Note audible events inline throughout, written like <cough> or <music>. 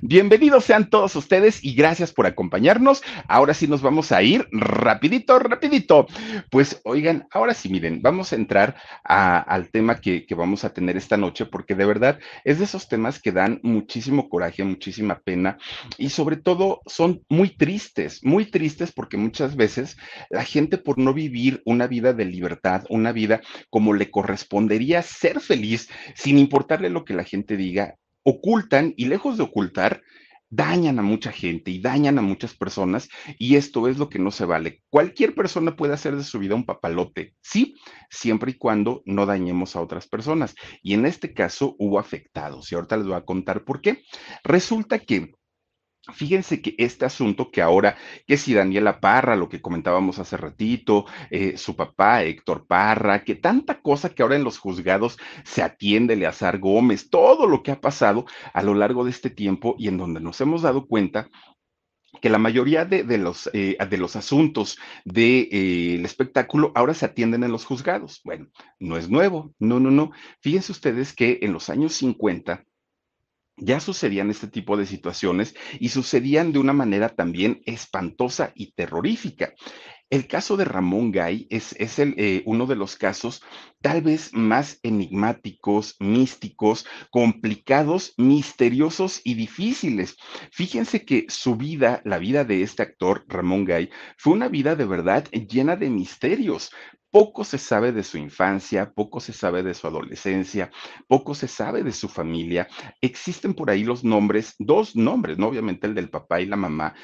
Bienvenidos sean todos ustedes y gracias por acompañarnos. Ahora sí nos vamos a ir rapidito, rapidito. Pues oigan, ahora sí miren, vamos a entrar al tema que, que, vamos a tener esta noche porque de verdad es de esos temas que dan muchísimo coraje, muchísima pena y sobre todo son muy tristes, muy tristes porque muchas veces la gente por no vivir una vida de libertad, una vida como le correspondería ser feliz, sin importarle lo que la gente diga, ocultan y lejos de ocultar, dañan a mucha gente y dañan a muchas personas y esto es lo que no se vale. Cualquier persona puede hacer de su vida un papalote, sí, siempre y cuando no dañemos a otras personas. Y en este caso hubo afectados y ahorita les voy a contar por qué. Resulta que Fíjense que este asunto que ahora, que si Daniela Parra, lo que comentábamos hace ratito, eh, su papá Héctor Parra, que tanta cosa que ahora en los juzgados se atiende, Leazar Gómez, todo lo que ha pasado a lo largo de este tiempo y en donde nos hemos dado cuenta que la mayoría de, de los, eh, de los asuntos del de, eh, espectáculo ahora se atienden en los juzgados. Bueno, no es nuevo, no, no, no. Fíjense ustedes que en los años 50 ya sucedían este tipo de situaciones y sucedían de una manera también espantosa y terrorífica. El caso de Ramón Gay es, es el, eh, uno de los casos tal vez más enigmáticos, místicos, complicados, misteriosos y difíciles. Fíjense que su vida, la vida de este actor, Ramón Gay, fue una vida de verdad llena de misterios. Poco se sabe de su infancia, poco se sabe de su adolescencia, poco se sabe de su familia. Existen por ahí los nombres, dos nombres, ¿no? Obviamente el del papá y la mamá,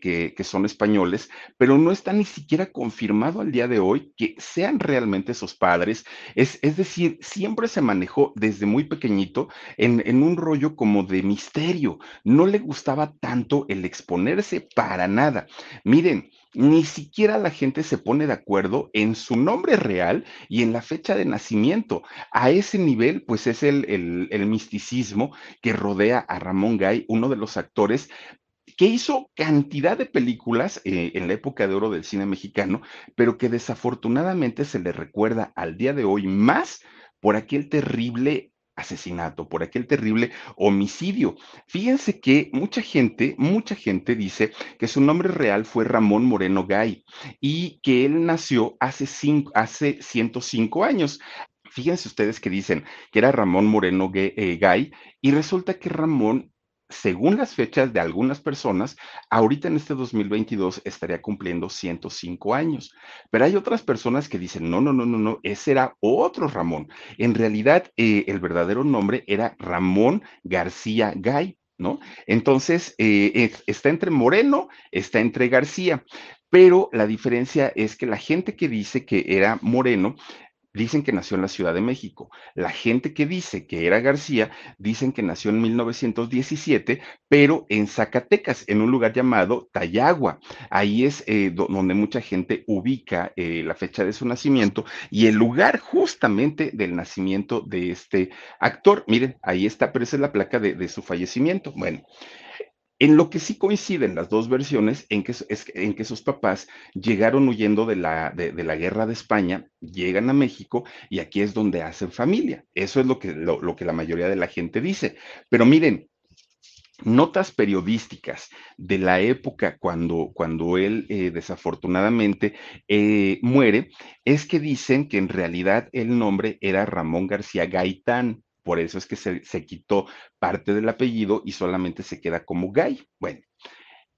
que, son españoles, pero no está ni siquiera confirmado al día de hoy que sean realmente sus padres. Es, es decir, siempre se manejó desde muy pequeñito en, en un rollo como de misterio. No le gustaba tanto el exponerse para nada. Miren, ni siquiera la gente se pone de acuerdo en su nombre real y en la fecha de nacimiento. A ese nivel, pues es el, el, el misticismo que rodea a Ramón Gay, uno de los actores que hizo cantidad de películas eh, en la época de oro del cine mexicano, pero que desafortunadamente se le recuerda al día de hoy más por aquel terrible asesinato, por aquel terrible homicidio. Fíjense que mucha gente, mucha gente dice que su nombre real fue Ramón Moreno Gay y que él nació hace, cinco, hace 105 años. Fíjense ustedes que dicen que era Ramón Moreno Gay, eh, Gay y resulta que Ramón según las fechas de algunas personas, ahorita en este 2022 estaría cumpliendo 105 años. Pero hay otras personas que dicen, no, no, no, no, no, ese era otro Ramón. En realidad, eh, el verdadero nombre era Ramón García Gay, ¿no? Entonces, eh, está entre Moreno, está entre García. Pero la diferencia es que la gente que dice que era Moreno dicen que nació en la Ciudad de México. La gente que dice que era García, dicen que nació en 1917, pero en Zacatecas, en un lugar llamado Tayagua. Ahí es eh, donde mucha gente ubica eh, la fecha de su nacimiento y el lugar justamente del nacimiento de este actor. Miren, ahí está, pero esa es la placa de, de su fallecimiento. Bueno. En lo que sí coinciden las dos versiones, en que, es, en que sus papás llegaron huyendo de la, de, la, guerra de España, llegan a México y aquí es donde hacen familia. Eso es lo que, lo que la mayoría de la gente dice. Pero miren, notas periodísticas de la época cuando, cuando él eh, desafortunadamente eh, muere, es que dicen que en realidad el nombre era Ramón García Gaitán por eso es que se, se quitó parte del apellido y solamente se queda como Gay. Bueno,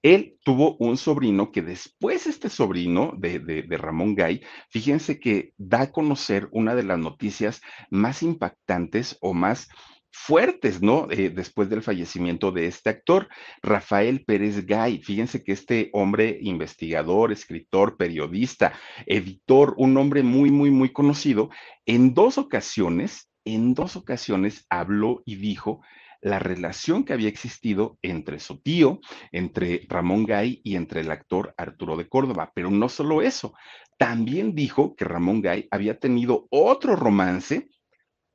él tuvo un sobrino que después este sobrino de, de, Ramón Gay, fíjense que da a conocer una de las noticias más impactantes o más fuertes, ¿no? Eh, después del fallecimiento de este actor, Rafael Pérez Gay. Fíjense que este hombre, investigador, escritor, periodista, editor, un hombre muy, muy, muy conocido, en dos ocasiones, en dos ocasiones habló y dijo la relación que había existido entre su tío, entre Ramón Gay y entre el actor Arturo de Córdoba. Pero no solo eso, también dijo que Ramón Gay había tenido otro romance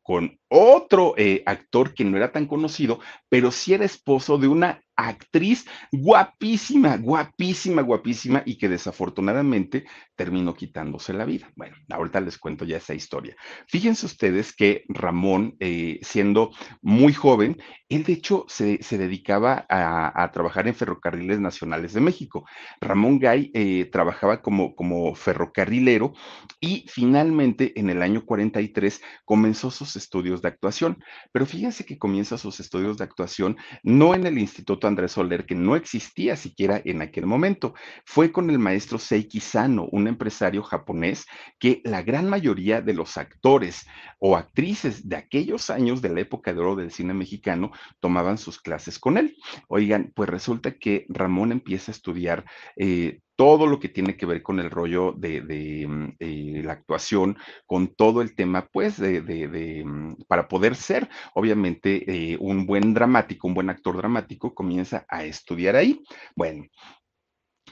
con otro eh, actor que no era tan conocido, pero sí era esposo de una actriz guapísima, guapísima, guapísima y que desafortunadamente terminó quitándose la vida. Bueno, ahorita les cuento ya esa historia. Fíjense ustedes que Ramón, eh, siendo muy joven, él de hecho se, dedicaba a, trabajar en Ferrocarriles Nacionales de México. Ramón Gay eh, trabajaba como, como ferrocarrilero y finalmente en el año 43 comenzó sus estudios de actuación. Pero fíjense que comienza sus estudios de actuación no en el Instituto Andrés Soler, que no existía siquiera en aquel momento. Fue con el maestro Seiki Sano, un empresario japonés que la gran mayoría de los actores o actrices de aquellos años de la época de oro del cine mexicano tomaban sus clases con él. Oigan, pues resulta que Ramón empieza a estudiar eh, todo lo que tiene que ver con el rollo de, mm, eh, la actuación, con todo el tema, pues, de, mm, para poder ser, obviamente, eh, un buen dramático, un buen actor dramático, comienza a estudiar ahí. Bueno,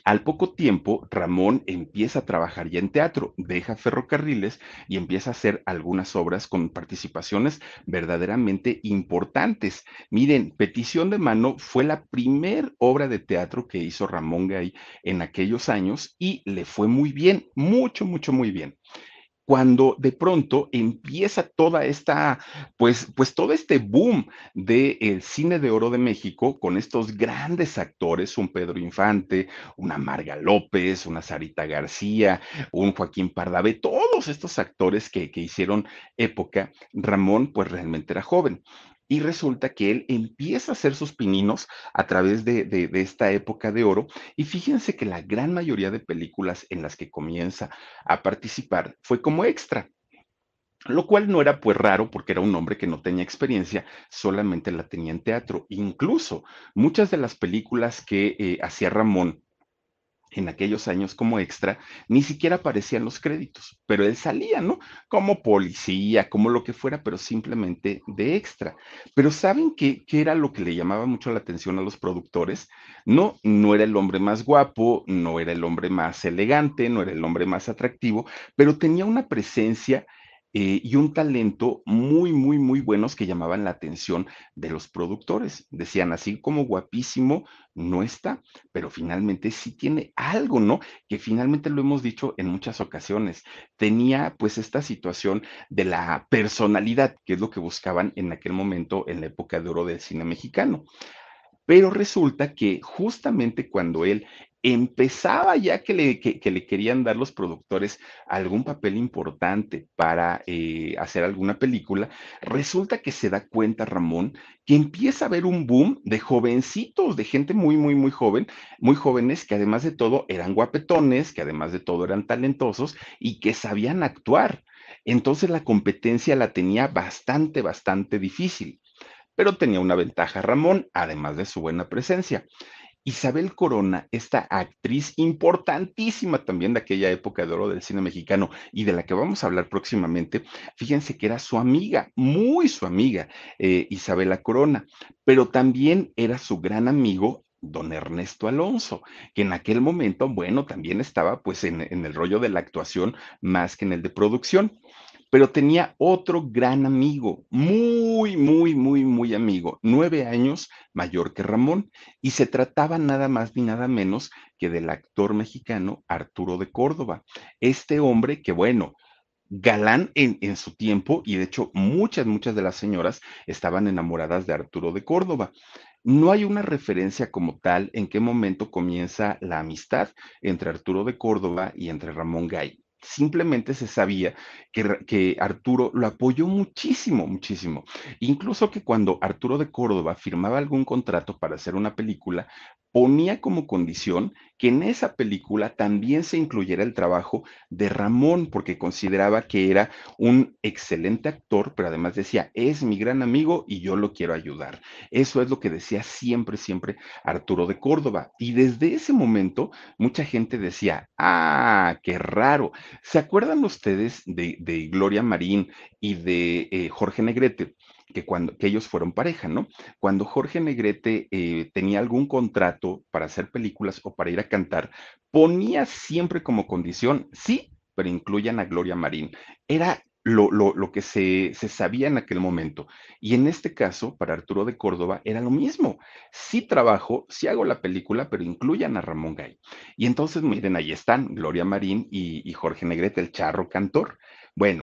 al poco tiempo, Ramón empieza a trabajar ya en teatro, deja ferrocarriles y empieza a hacer algunas obras con participaciones verdaderamente importantes. Miren, Petición de Mano fue la primer obra de teatro que hizo Ramón Gay en aquellos años y le fue muy bien, mucho, mucho, muy bien cuando de pronto empieza toda esta, pues, pues todo este boom del cine de oro de México con estos grandes actores, un Pedro Infante, una Marga López, una Sarita García, un Joaquín Pardavé, todos estos actores que, que hicieron época, Ramón pues realmente era joven y resulta que él empieza a hacer sus pininos a través de, esta época de oro y fíjense que la gran mayoría de películas en las que comienza a participar fue como extra. Lo cual no era pues raro porque era un hombre que no tenía experiencia, solamente la tenía en teatro. Incluso muchas de las películas que eh, hacía Ramón en aquellos años como extra, ni siquiera aparecían los créditos, pero él salía, ¿no? Como policía, como lo que fuera, pero simplemente de extra. Pero ¿saben qué, qué era lo que le llamaba mucho la atención a los productores? No, no era el hombre más guapo, no era el hombre más elegante, no era el hombre más atractivo, pero tenía una presencia eh, y un talento muy, muy, muy buenos que llamaban la atención de los productores. Decían, así como guapísimo, no está, pero finalmente sí tiene algo, ¿no? Que finalmente lo hemos dicho en muchas ocasiones. Tenía pues esta situación de la personalidad, que es lo que buscaban en aquel momento en la época de oro del cine mexicano. Pero resulta que justamente cuando él empezaba ya que le, querían dar los productores algún papel importante para eh, hacer alguna película, resulta que se da cuenta Ramón que empieza a haber un boom de jovencitos, de gente muy, muy, muy joven, muy jóvenes que además de todo eran guapetones, que además de todo eran talentosos y que sabían actuar. Entonces la competencia la tenía bastante, bastante difícil. Pero tenía una ventaja Ramón, además de su buena presencia. Isabel Corona, esta actriz importantísima también de aquella época de oro del cine mexicano y de la que vamos a hablar próximamente, fíjense que era su amiga, muy su amiga, eh, Isabela Corona, pero también era su gran amigo don Ernesto Alonso, que en aquel momento, bueno, también estaba pues en, en, el rollo de la actuación más que en el de producción pero tenía otro gran amigo, muy, muy, muy, muy amigo, nueve años mayor que Ramón, y se trataba nada más ni nada menos que del actor mexicano Arturo de Córdoba. Este hombre que, bueno, galán en, en, su tiempo y de hecho muchas, muchas de las señoras estaban enamoradas de Arturo de Córdoba. No hay una referencia como tal en qué momento comienza la amistad entre Arturo de Córdoba y entre Ramón Gay. Simplemente se sabía que, que, Arturo lo apoyó muchísimo, muchísimo. Incluso que cuando Arturo de Córdoba firmaba algún contrato para hacer una película, ponía como condición que en esa película también se incluyera el trabajo de Ramón, porque consideraba que era un excelente actor, pero además decía, es mi gran amigo y yo lo quiero ayudar. Eso es lo que decía siempre, siempre Arturo de Córdoba. Y desde ese momento, mucha gente decía, ah, qué raro. ¿Se acuerdan ustedes de, Gloria Marín y de eh, Jorge Negrete? Que cuando que ellos fueron pareja, ¿no? Cuando Jorge Negrete eh, tenía algún contrato para hacer películas o para ir a cantar, ponía siempre como condición, sí, pero incluyan a Gloria Marín. Era lo, lo, lo, que se, se, sabía en aquel momento. Y en este caso, para Arturo de Córdoba, era lo mismo. Sí trabajo, sí hago la película, pero incluyan a Ramón Gay. Y entonces, miren, ahí están Gloria Marín y, y Jorge Negrete, el charro cantor.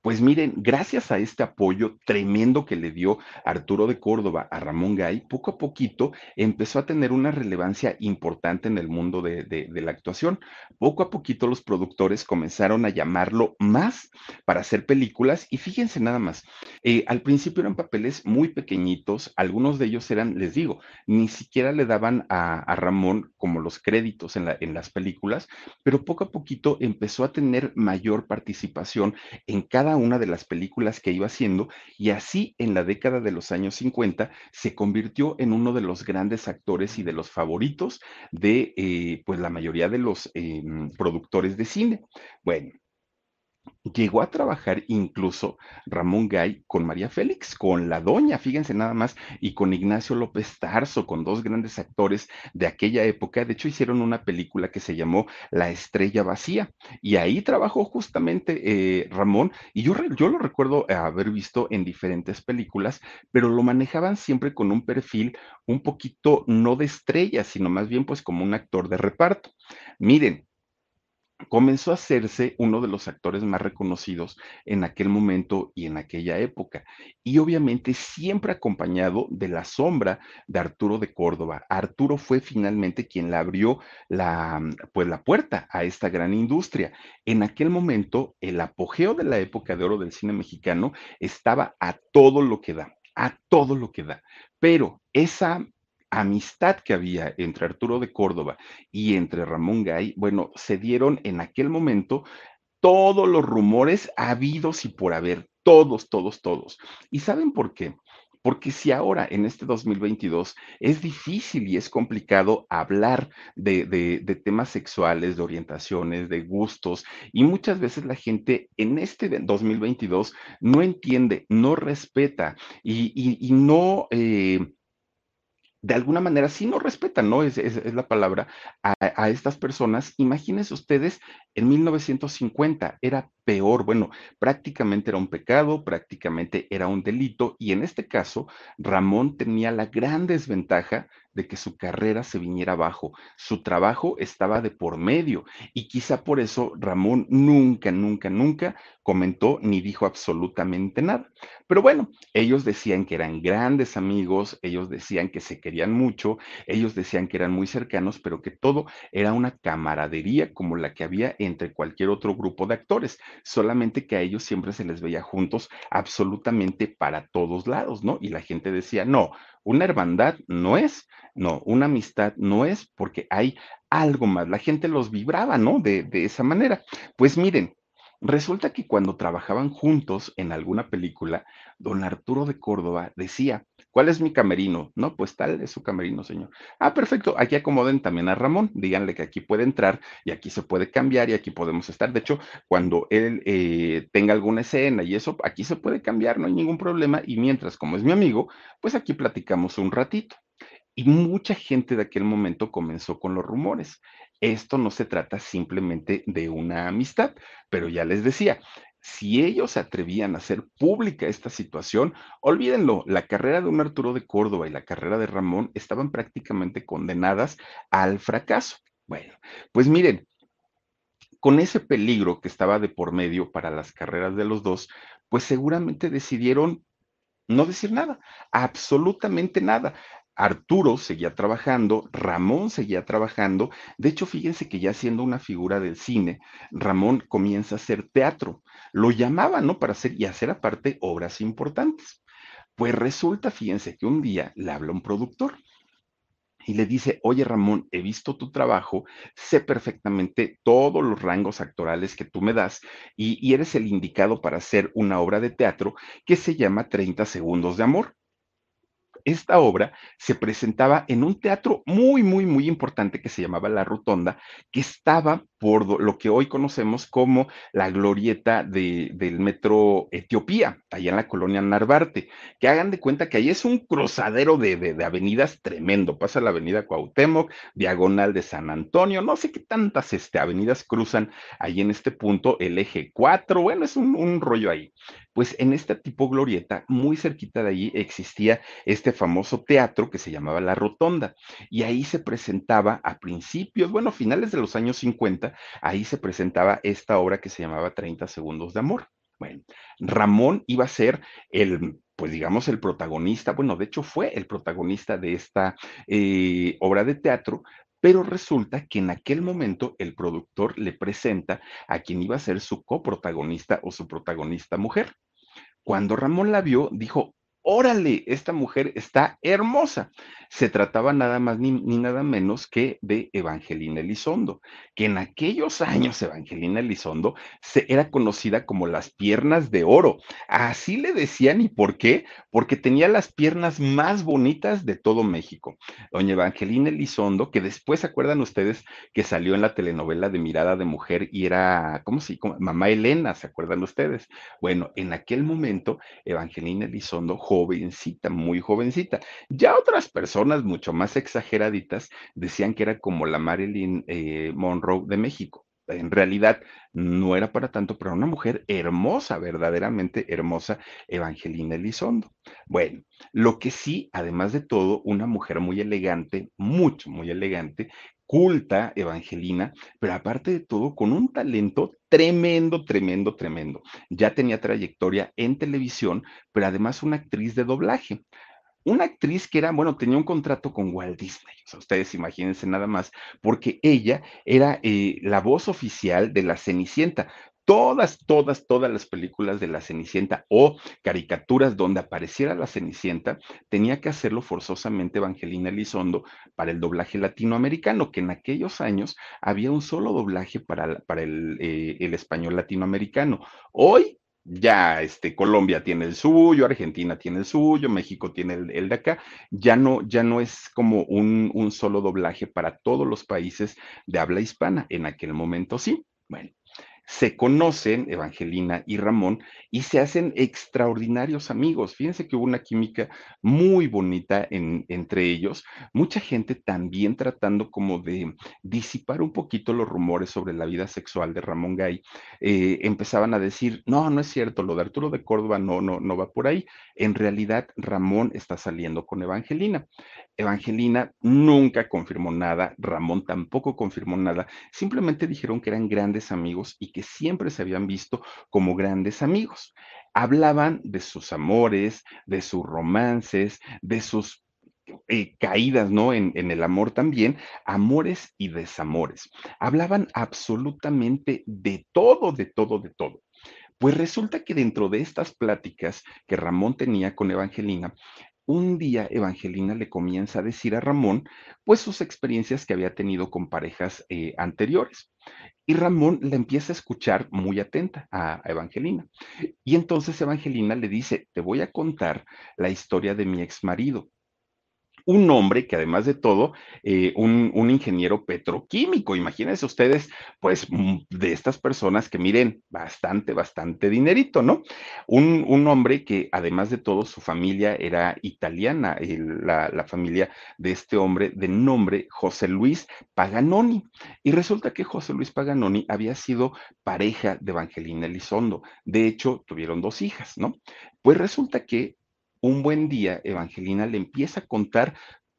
Pues miren, gracias a este apoyo tremendo que le dio Arturo de Córdoba a Ramón Gay, poco a poquito empezó a tener una relevancia importante en el mundo de, de, la actuación. Poco a poquito los productores comenzaron a llamarlo más para hacer películas y fíjense nada más, eh, al principio eran papeles muy pequeñitos, algunos de ellos eran, les digo, ni siquiera le daban a, a Ramón como los créditos en, la, en las películas, pero poco a poquito empezó a tener mayor participación en cada una de las películas que iba haciendo y así en la década de los años 50 se convirtió en uno de los grandes actores y de los favoritos de eh, pues la mayoría de los eh, productores de cine. Bueno, Llegó a trabajar incluso Ramón Gay con María Félix, con la doña, fíjense nada más, y con Ignacio López Tarso, con dos grandes actores de aquella época. De hecho, hicieron una película que se llamó La Estrella Vacía, y ahí trabajó justamente eh, Ramón, y yo, yo lo recuerdo haber visto en diferentes películas, pero lo manejaban siempre con un perfil un poquito no de estrella, sino más bien pues como un actor de reparto. Miren, comenzó a hacerse uno de los actores más reconocidos en aquel momento y en aquella época. Y obviamente siempre acompañado de la sombra de Arturo de Córdoba. Arturo fue finalmente quien le abrió la, pues, la puerta a esta gran industria. En aquel momento, el apogeo de la época de oro del cine mexicano estaba a todo lo que da, a todo lo que da. Pero esa amistad que había entre Arturo de Córdoba y entre Ramón Gay, bueno, se dieron en aquel momento todos los rumores habidos y por haber, todos, todos, todos. ¿Y saben por qué? Porque si ahora, en este 2022, es difícil y es complicado hablar de, temas sexuales, de orientaciones, de gustos, y muchas veces la gente en este 2022 no entiende, no respeta y no... Eh, de alguna manera sí no respetan, ¿no? Es, es, la palabra, a, a, estas personas. Imagínense ustedes, en 1950 era peor, bueno, prácticamente era un pecado, prácticamente era un delito, y en este caso, Ramón tenía la gran desventaja de que su carrera se viniera abajo. Su trabajo estaba de por medio y quizá por eso Ramón nunca, nunca, nunca comentó ni dijo absolutamente nada. Pero bueno, ellos decían que eran grandes amigos, ellos decían que se querían mucho, ellos decían que eran muy cercanos, pero que todo era una camaradería como la que había entre cualquier otro grupo de actores, solamente que a ellos siempre se les veía juntos absolutamente para todos lados, ¿no? Y la gente decía, no, una hermandad no es, no, una amistad no es, porque hay algo más. La gente los vibraba, ¿no? De, de esa manera. Pues miren, resulta que cuando trabajaban juntos en alguna película, don Arturo de Córdoba decía, ¿cuál es mi camerino? No, pues tal es su camerino, señor. Ah, perfecto, aquí acomoden también a Ramón, díganle que aquí puede entrar y aquí se puede cambiar y aquí podemos estar. De hecho, cuando él eh, tenga alguna escena y eso, aquí se puede cambiar, no hay ningún problema. Y mientras, como es mi amigo, pues aquí platicamos un ratito. Y mucha gente de aquel momento comenzó con los rumores. esto no se trata simplemente de una amistad, pero ya les decía, si ellos se atrevían a hacer pública esta situación, olvídenlo, la carrera de un Arturo de Córdoba y la carrera de Ramón estaban prácticamente condenadas al fracaso. Bueno, pues miren, con ese peligro que estaba de por medio para las carreras de los dos, pues seguramente decidieron no decir nada, absolutamente nada. Arturo seguía trabajando, Ramón seguía trabajando. De hecho, fíjense que ya siendo una figura del cine, Ramón comienza a hacer teatro. Lo llamaba, ¿no? Para hacer y hacer aparte obras importantes. Pues resulta, fíjense que un día le habla un productor y le dice, oye Ramón, he visto tu trabajo, sé perfectamente todos los rangos actorales que tú me das y, y eres el indicado para hacer una obra de teatro que se llama 30 segundos de amor esta obra se presentaba en un teatro muy, muy, muy importante que se llamaba La Rotonda, que estaba por lo que hoy conocemos como la glorieta de, del metro Etiopía, allá en la colonia Narvarte, que hagan de cuenta que ahí es un cruzadero de, de, avenidas tremendo, pasa la avenida Cuauhtémoc, diagonal de San Antonio, no sé qué tantas este, avenidas cruzan ahí en este punto, el eje 4, bueno, es un, un rollo ahí. Pues en esta tipo glorieta, muy cerquita de allí, existía este famoso teatro que se llamaba La Rotonda, y ahí se presentaba a principios, bueno, finales de los años 50, ahí se presentaba esta obra que se llamaba 30 segundos de amor. Bueno, Ramón iba a ser el, pues digamos, el protagonista, bueno, de hecho fue el protagonista de esta eh, obra de teatro, pero resulta que en aquel momento el productor le presenta a quien iba a ser su coprotagonista o su protagonista mujer. Cuando Ramón la vio, dijo, órale, esta mujer está hermosa. Se trataba nada más ni, nada menos que de Evangelina Elizondo, que en aquellos años Evangelina Elizondo se, era conocida como las piernas de oro. Así le decían y por qué, porque tenía las piernas más bonitas de todo México. Doña Evangelina Elizondo, que después, ¿se acuerdan ustedes que salió en la telenovela de Mirada de Mujer y era, ¿cómo se llama? Mamá Elena, ¿se acuerdan ustedes? Bueno, en aquel momento, Evangelina Elizondo, jovencita, muy jovencita. Ya otras personas mucho más exageraditas decían que era como la Marilyn eh, Monroe de México. En realidad no era para tanto, pero una mujer hermosa, verdaderamente hermosa, Evangelina Elizondo. Bueno, lo que sí, además de todo, una mujer muy elegante, mucho, muy elegante, culta, Evangelina, pero aparte de todo, con un talento tremendo, tremendo, tremendo. Ya tenía trayectoria en televisión, pero además una actriz de doblaje. Una actriz que era, bueno, tenía un contrato con Walt Disney, o sea, ustedes imagínense nada más, porque ella era eh, la voz oficial de la Cenicienta todas, todas, todas las películas de la Cenicienta o caricaturas donde apareciera la Cenicienta, tenía que hacerlo forzosamente Evangelina Elizondo para el doblaje latinoamericano, que en aquellos años había un solo doblaje para, para el, eh, el español latinoamericano. Hoy ya este, Colombia tiene el suyo, Argentina tiene el suyo, México tiene el, el de acá, ya no, ya no es como un, un, solo doblaje para todos los países de habla hispana, en aquel momento sí. Bueno, se conocen, Evangelina y Ramón, y se hacen extraordinarios amigos. Fíjense que hubo una química muy bonita entre ellos, mucha gente también tratando como de disipar un poquito los rumores sobre la vida sexual de Ramón Gay. Eh, empezaban a decir, no, no es cierto, lo de Arturo de Córdoba no, no, no va por ahí. En realidad, Ramón está saliendo con Evangelina. Evangelina nunca confirmó nada, Ramón tampoco confirmó nada, simplemente dijeron que eran grandes amigos y que siempre se habían visto como grandes amigos. Hablaban de sus amores, de sus romances, de sus eh, caídas, ¿no? En, en, el amor también, amores y desamores. Hablaban absolutamente de todo, de todo, de todo. Pues resulta que dentro de estas pláticas que Ramón tenía con Evangelina, un día Evangelina le comienza a decir a Ramón, pues sus experiencias que había tenido con parejas eh, anteriores. Y Ramón le empieza a escuchar muy atenta a, a, Evangelina. Y entonces Evangelina le dice, te voy a contar la historia de mi ex marido. Un hombre que además de todo, eh, un, un, ingeniero petroquímico, imagínense ustedes, pues mm, de estas personas que miren, bastante, bastante dinerito, ¿no? Un, un hombre que además de todo, su familia era italiana, la, la familia de este hombre de nombre José Luis Paganoni. Y resulta que José Luis Paganoni había sido pareja de Evangelina Elizondo. De hecho, tuvieron dos hijas, ¿no? Pues resulta que un buen día Evangelina le empieza a contar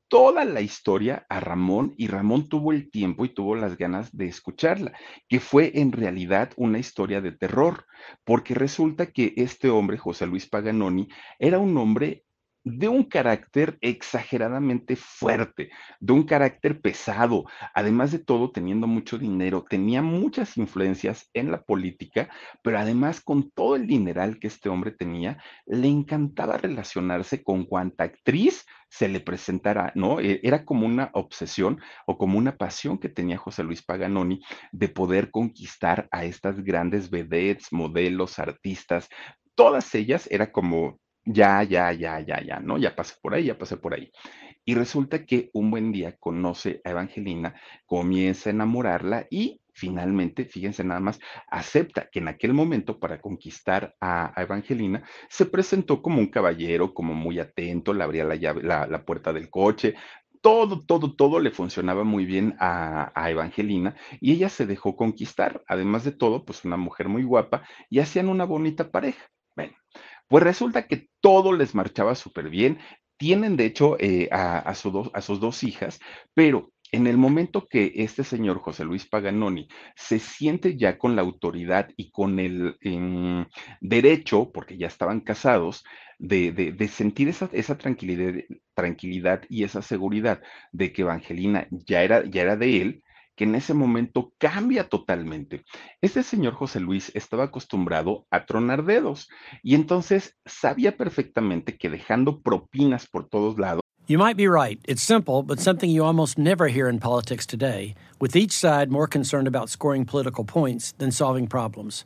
toda la historia a Ramón y Ramón tuvo el tiempo y tuvo las ganas de escucharla, que fue en realidad una historia de terror, porque resulta que este hombre, José Luis Paganoni, era un hombre de un carácter exageradamente fuerte, de un carácter pesado, además de todo teniendo mucho dinero, tenía muchas influencias en la política, pero además con todo el dineral que este hombre tenía, le encantaba relacionarse con cuanta actriz se le presentara, ¿no? E, era como una obsesión o como una pasión que tenía José Luis Paganoni de poder conquistar a estas grandes vedettes, modelos, artistas, todas ellas era como ya, ya, ya, ya, ya, ¿no? Ya pasé por ahí, ya pasé por ahí. Y resulta que un buen día conoce a Evangelina, comienza a enamorarla y finalmente, fíjense nada más, acepta que en aquel momento para conquistar a, Evangelina se presentó como un caballero, como muy atento, le abría la, puerta del coche, todo, todo, todo le funcionaba muy bien a, a, Evangelina y ella se dejó conquistar. Además de todo, pues una mujer muy guapa y hacían una bonita pareja. Bueno, pues resulta que todo les marchaba súper bien. Tienen, de hecho, eh, a, a, su a sus dos hijas, pero en el momento que este señor José Luis Paganoni se siente ya con la autoridad y con el eh, derecho, porque ya estaban casados, de, sentir esa, tranquilidad, y esa seguridad de que Evangelina ya era de él, que en ese momento cambia totalmente. Este señor José Luis estaba acostumbrado a tronar dedos y entonces sabía perfectamente que dejando propinas por todos lados, You might be right. It's simple, but something you almost never hear in politics today, with each side more concerned about scoring political points than solving problems.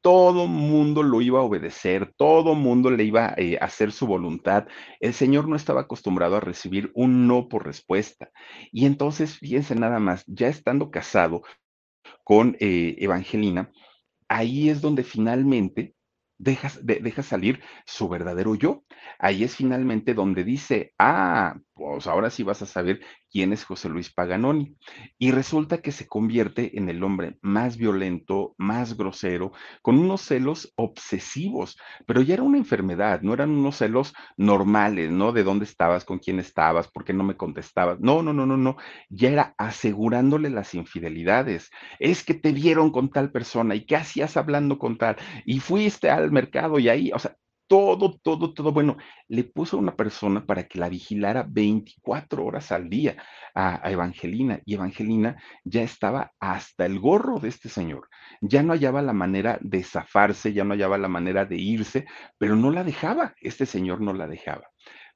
Todo mundo lo iba a obedecer, todo mundo le iba eh, a hacer su voluntad. El Señor no estaba acostumbrado a recibir un no por respuesta. Y entonces, fíjense nada más, ya estando casado con eh, Evangelina, ahí es donde finalmente deja, de, deja salir su verdadero yo. Ahí es finalmente donde dice, ah, pues ahora sí vas a saber quién es José Luis Paganoni. Y resulta que se convierte en el hombre más violento, más grosero, con unos celos obsesivos, pero ya era una enfermedad, no eran unos celos normales, ¿no? De dónde estabas, con quién estabas, por qué no me contestabas. No, no, no, no, no. Ya era asegurándole las infidelidades. Es que te vieron con tal persona y qué hacías hablando con tal y fuiste al mercado y ahí, o sea, todo, todo, todo. Bueno, le puso a una persona para que la vigilara 24 horas al día a, a, Evangelina y Evangelina ya estaba hasta el gorro de este señor. Ya no hallaba la manera de zafarse, ya no hallaba la manera de irse, pero no la dejaba. Este señor no la dejaba.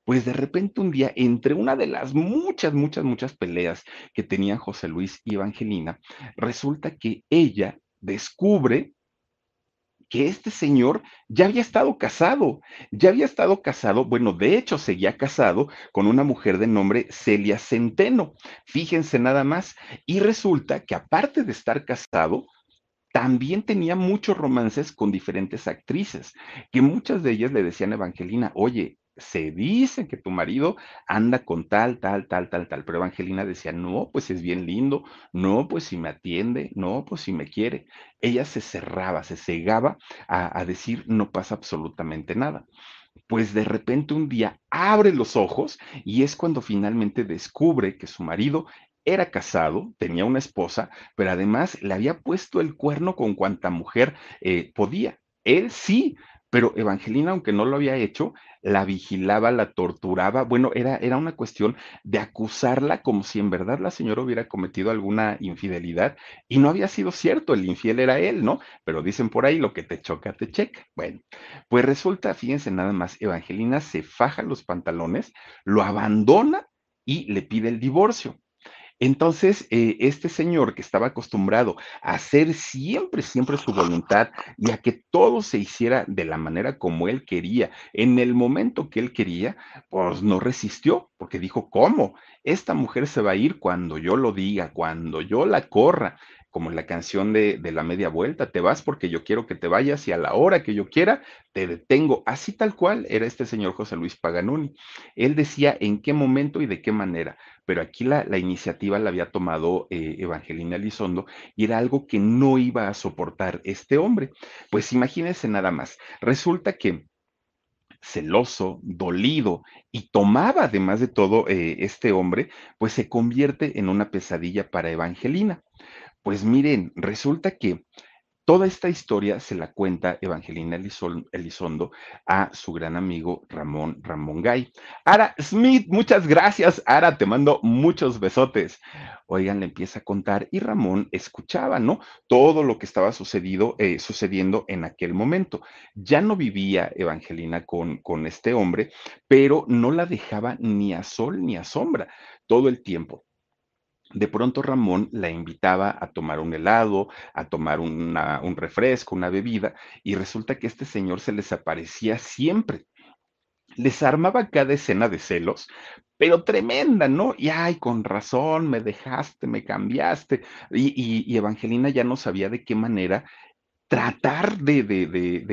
Pues de repente un día, entre una de las muchas, muchas, muchas peleas que tenían José Luis y Evangelina, resulta que ella descubre que este señor ya había estado casado, ya había estado casado, bueno, de hecho seguía casado con una mujer de nombre Celia Centeno. Fíjense nada más. Y resulta que aparte de estar casado, también tenía muchos romances con diferentes actrices, que muchas de ellas le decían a Evangelina, oye, se dice que tu marido anda con tal, tal, tal, tal, tal, pero Evangelina decía, no, pues es bien lindo, no, pues si me atiende, no, pues si me quiere. Ella se cerraba, se cegaba a, a decir, no pasa absolutamente nada. Pues de repente un día abre los ojos y es cuando finalmente descubre que su marido era casado, tenía una esposa, pero además le había puesto el cuerno con cuanta mujer eh, podía. Él sí pero Evangelina, aunque no lo había hecho, la vigilaba, la torturaba. Bueno, era, era una cuestión de acusarla como si en verdad la señora hubiera cometido alguna infidelidad y no había sido cierto, el infiel era él, ¿no? Pero dicen por ahí, lo que te choca, te checa. Bueno, pues resulta, fíjense nada más, Evangelina se faja los pantalones, lo abandona y le pide el divorcio. Entonces, eh, este señor que estaba acostumbrado a hacer siempre, siempre su voluntad y a que todo se hiciera de la manera como él quería, en el momento que él quería, pues no resistió, porque dijo, ¿cómo? Esta mujer se va a ir cuando yo lo diga, cuando yo la corra como en la canción de, de, la media vuelta, te vas porque yo quiero que te vayas y a la hora que yo quiera te detengo. Así tal cual era este señor José Luis Paganuni. Él decía en qué momento y de qué manera, pero aquí la, la iniciativa la había tomado eh, Evangelina Elizondo y era algo que no iba a soportar este hombre. Pues imagínense nada más. Resulta que celoso, dolido y tomaba además de todo eh, este hombre, pues se convierte en una pesadilla para Evangelina. Pues miren, resulta que toda esta historia se la cuenta Evangelina Elizondo a su gran amigo Ramón Ramón Gay. Ara Smith, muchas gracias, Ara, te mando muchos besotes. Oigan, le empieza a contar y Ramón escuchaba, ¿no? Todo lo que estaba sucedido, eh, sucediendo en aquel momento. Ya no vivía Evangelina con, con este hombre, pero no la dejaba ni a sol ni a sombra todo el tiempo de pronto Ramón la invitaba a tomar un helado, a tomar un refresco, una bebida, y resulta que este señor se les aparecía siempre. Les armaba cada escena de celos, pero tremenda, ¿no? Y ay, con razón, me dejaste, me cambiaste. Y, Evangelina ya no sabía de qué manera tratar de,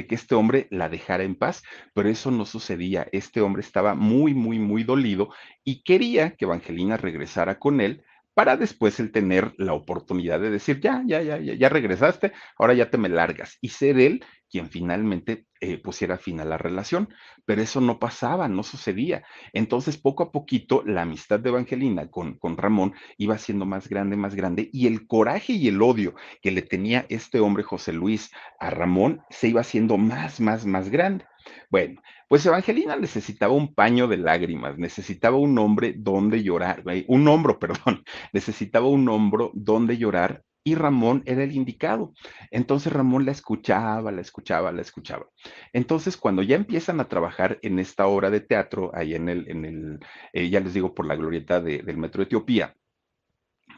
que este hombre la dejara en paz, pero eso no sucedía. Este hombre estaba muy, muy, muy dolido y quería que Evangelina regresara con él para después el tener la oportunidad de decir, ya, ya, ya, ya, regresaste, ahora ya te me largas, y ser él quien finalmente eh, pusiera fin a la relación. Pero eso no pasaba, no sucedía. Entonces, poco a poquito, la amistad de Evangelina con, con Ramón iba siendo más grande, más grande, y el coraje y el odio que le tenía este hombre José Luis a Ramón se iba haciendo más, más, más grande. Bueno, pues Evangelina necesitaba un paño de lágrimas, necesitaba un hombre donde llorar, un hombro, <laughs> perdón, necesitaba un hombro donde llorar y Ramón era el indicado. Entonces Ramón la escuchaba, la escuchaba, la escuchaba. Entonces cuando ya empiezan a trabajar en esta obra de teatro, ahí en el, en el eh, ya les digo, por la glorieta de, del Metro Etiopía,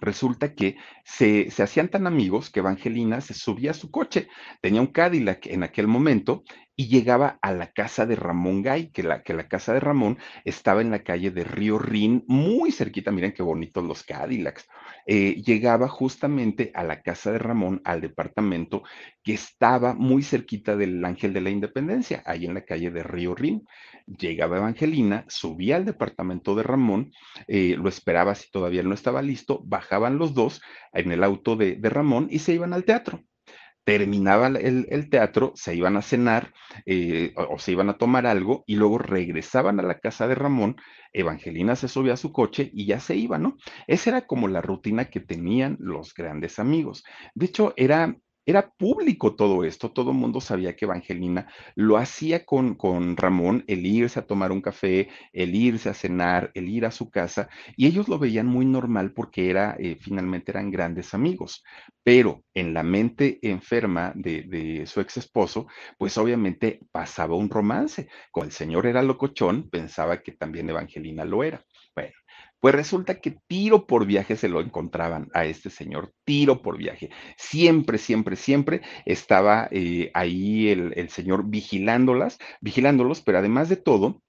resulta que se, se, hacían tan amigos que Evangelina se subía a su coche, tenía un Cadillac en aquel momento y llegaba a la casa de Ramón Gay, que la, que la casa de Ramón estaba en la calle de Río Rin, muy cerquita, miren qué bonitos los Cadillacs. Eh, llegaba justamente a la casa de Ramón, al departamento que estaba muy cerquita del Ángel de la Independencia, ahí en la calle de Río Rin. Llegaba Evangelina, subía al departamento de Ramón, eh, lo esperaba si todavía no estaba listo, bajaban los dos en el auto de, de Ramón y se iban al teatro terminaba el, el, teatro, se iban a cenar eh, o, o, se iban a tomar algo y luego regresaban a la casa de Ramón, Evangelina se subía a su coche y ya se iba, ¿no? Esa era como la rutina que tenían los grandes amigos. De hecho, era era público todo esto, todo el mundo sabía que Evangelina lo hacía con, con Ramón, el irse a tomar un café, el irse a cenar, el ir a su casa, y ellos lo veían muy normal porque era, eh, finalmente eran grandes amigos, pero en la mente enferma de, de su ex esposo, pues obviamente pasaba un romance. Como el señor era locochón, pensaba que también Evangelina lo era. Pues resulta que tiro por viaje se lo encontraban a este señor, tiro por viaje. Siempre, siempre, siempre estaba eh, ahí el, el señor vigilándolas, vigilándolos, pero además de todo,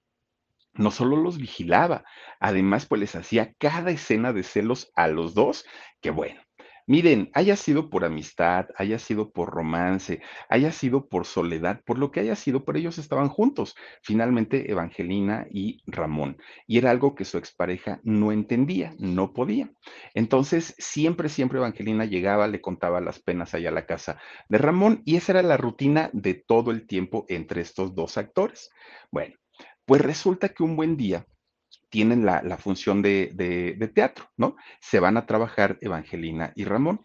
no solo los vigilaba, además pues les hacía cada escena de celos a los dos, que bueno, Miren, haya sido por amistad, haya sido por romance, haya sido por soledad, por lo que haya sido, pero ellos estaban juntos, finalmente Evangelina y Ramón. Y era algo que su expareja no entendía, no podía. Entonces, siempre, siempre Evangelina llegaba, le contaba las penas allá a la casa de Ramón y esa era la rutina de todo el tiempo entre estos dos actores. Bueno, pues resulta que un buen día tienen la, función de, de, teatro, ¿no? Se van a trabajar Evangelina y Ramón.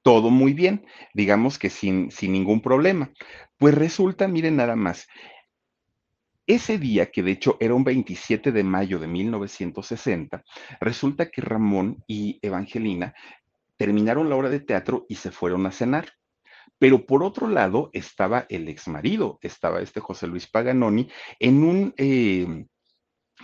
todo muy bien, digamos que sin, sin ningún problema. Pues resulta, miren nada más, ese día, que de hecho era un 27 de mayo de 1960, resulta que Ramón y Evangelina terminaron la obra de teatro y se fueron a cenar. Pero por otro lado estaba el exmarido, estaba este José Luis Paganoni en un eh,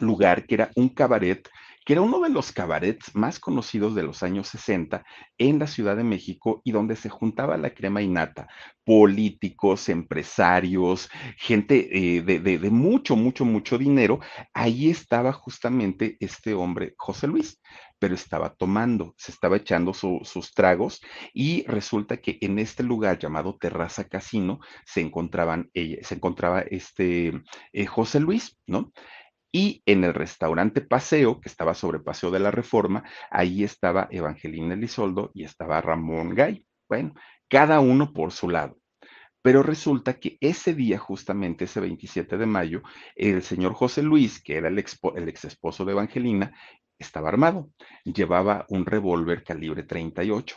lugar que era un cabaret que era uno de los cabarets más conocidos de los años 60 en la Ciudad de México y donde se juntaba la crema innata, políticos, empresarios, gente eh, de, mucho, mucho, mucho dinero. Ahí estaba justamente este hombre, José Luis, pero estaba tomando, se estaba echando sus tragos y resulta que en este lugar llamado Terraza Casino se encontraban, se encontraba este eh, José Luis, ¿no? Y en el restaurante Paseo, que estaba sobre Paseo de la Reforma, ahí estaba Evangelina Elisoldo y estaba Ramón Gay. Bueno, cada uno por su lado. Pero resulta que ese día, justamente ese 27 de mayo, el señor José Luis, que era el, el ex esposo de Evangelina, estaba armado. Llevaba un revólver calibre 38.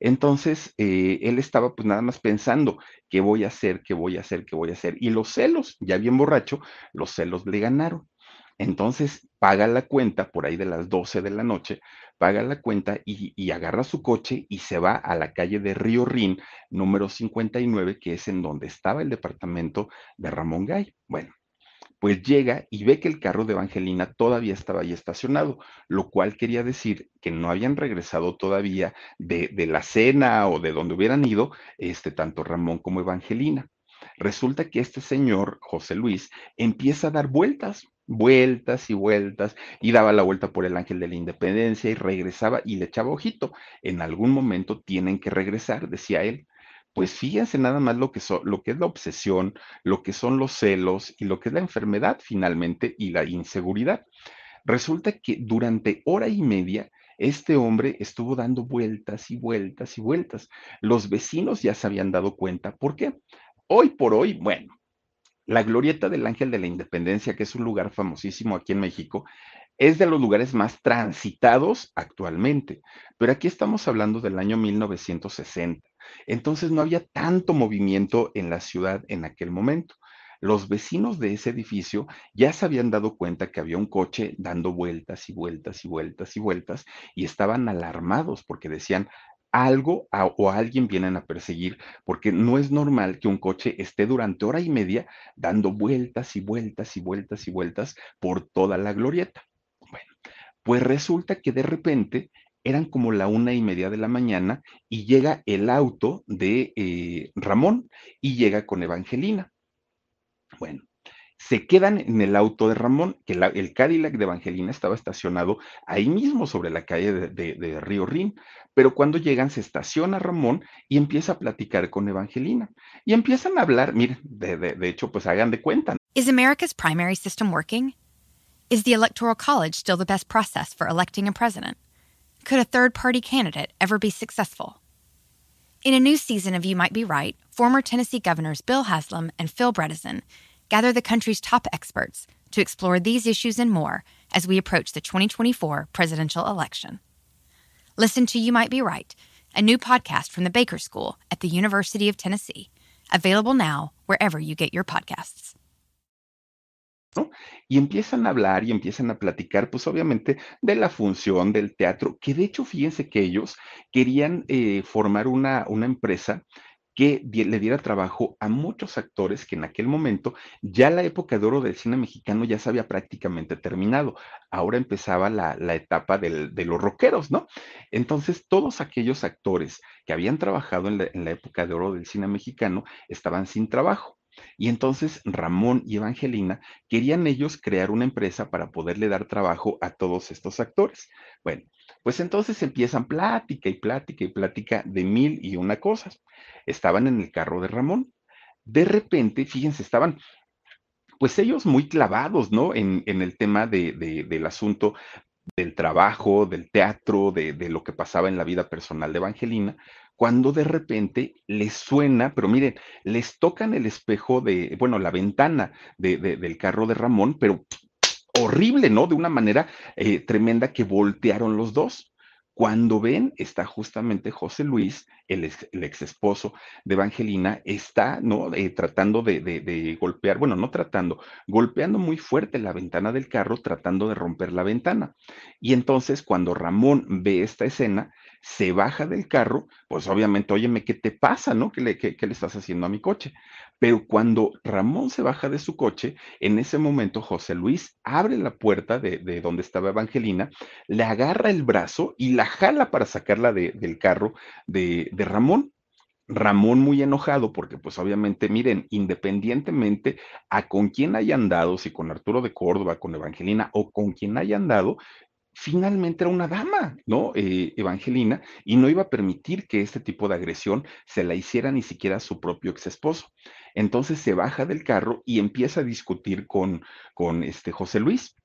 Entonces, eh, él estaba pues nada más pensando, ¿qué voy a hacer? ¿Qué voy a hacer? ¿Qué voy a hacer? Y los celos, ya bien borracho, los celos le ganaron. Entonces paga la cuenta por ahí de las 12 de la noche, paga la cuenta y, agarra su coche y se va a la calle de Río Rin, número 59, que es en donde estaba el departamento de Ramón Gay. Bueno, pues llega y ve que el carro de Evangelina todavía estaba ahí estacionado, lo cual quería decir que no habían regresado todavía de, de la cena o de donde hubieran ido, este, tanto Ramón como Evangelina. Resulta que este señor, José Luis, empieza a dar vueltas, vueltas y vueltas, y daba la vuelta por el ángel de la independencia y regresaba y le echaba ojito. En algún momento tienen que regresar, decía él. Pues fíjense nada más lo que, lo que es la obsesión, lo que son los celos y lo que es la enfermedad finalmente y la inseguridad. Resulta que durante hora y media este hombre estuvo dando vueltas y vueltas y vueltas. Los vecinos ya se habían dado cuenta. ¿Por qué? Hoy por hoy, bueno, la Glorieta del Ángel de la Independencia, que es un lugar famosísimo aquí en México, es de los lugares más transitados actualmente, pero aquí estamos hablando del año 1960. Entonces no había tanto movimiento en la ciudad en aquel momento. Los vecinos de ese edificio ya se habían dado cuenta que había un coche dando vueltas y vueltas y vueltas y vueltas y estaban alarmados porque decían, algo o alguien vienen a perseguir, porque no es normal que un coche esté durante hora y media dando vueltas y vueltas y vueltas y vueltas por toda la glorieta. Bueno, pues resulta que de repente eran como la una y media de la mañana y llega el auto de eh, Ramón y llega con Evangelina. Bueno, se quedan en el auto de Ramón, que el Cadillac de Evangelina estaba estacionado ahí mismo sobre la calle de, Río Rin, pero cuando llegan se estaciona Ramón y empieza a platicar con Evangelina. Y empiezan a hablar, miren, de, de hecho, pues hagan de cuenta. Is America's primary system working? Is the Electoral College still the best process for electing a president? Could a third party candidate ever be successful? In a new season of You Might Be Right, former Tennessee governors Bill Haslam and Phil Bredesen gather the country's top experts to explore these issues and more as we approach the 2024 presidential election. Listen to You Might Be Right, a new podcast from the Baker School at the University of Tennessee, available now wherever you get your podcasts. ¿no? Y empiezan a hablar y empiezan a platicar, pues obviamente, de la función del teatro, que de hecho, fíjense que ellos querían eh, formar una, una empresa que le diera trabajo a muchos actores que en aquel momento ya la época de oro del cine mexicano ya se había prácticamente terminado. Ahora empezaba la, etapa de los rockeros, ¿no? Entonces, todos aquellos actores que habían trabajado en la época de oro del cine mexicano estaban sin trabajo. Y entonces Ramón y Evangelina querían ellos crear una empresa para poderle dar trabajo a todos estos actores. Bueno, pues entonces empiezan plática y plática y plática de mil y una cosas. Estaban en el carro de Ramón. De repente, fíjense, estaban pues ellos muy clavados, ¿no? En, el tema del asunto del trabajo, del teatro, de, de, lo que pasaba en la vida personal de Evangelina, cuando de repente les suena, pero miren, les tocan el espejo de, bueno, la ventana del carro de Ramón, pero horrible, ¿no? De una manera eh, tremenda que voltearon los dos. Cuando ven, está justamente José Luis, el ex, esposo de Evangelina, está, ¿no? Eh, tratando de, golpear, bueno, no tratando, golpeando muy fuerte la ventana del carro, tratando de romper la ventana. Y entonces, cuando Ramón ve esta escena, se baja del carro, pues obviamente, óyeme, ¿qué te pasa, no? ¿Qué le, qué le estás haciendo a mi coche? Pero cuando Ramón se baja de su coche, en ese momento José Luis abre la puerta de, donde estaba Evangelina, le agarra el brazo y la jala para sacarla del carro de, de Ramón. Ramón muy enojado porque pues obviamente, miren, independientemente a con quién hayan dado, si con Arturo de Córdoba, con Evangelina o con quien hayan dado, finalmente era una dama, ¿no? Eh, Evangelina, y no iba a permitir que este tipo de agresión se la hiciera ni siquiera a su propio ex esposo. Entonces se baja del carro y empieza a discutir con, con este José Luis.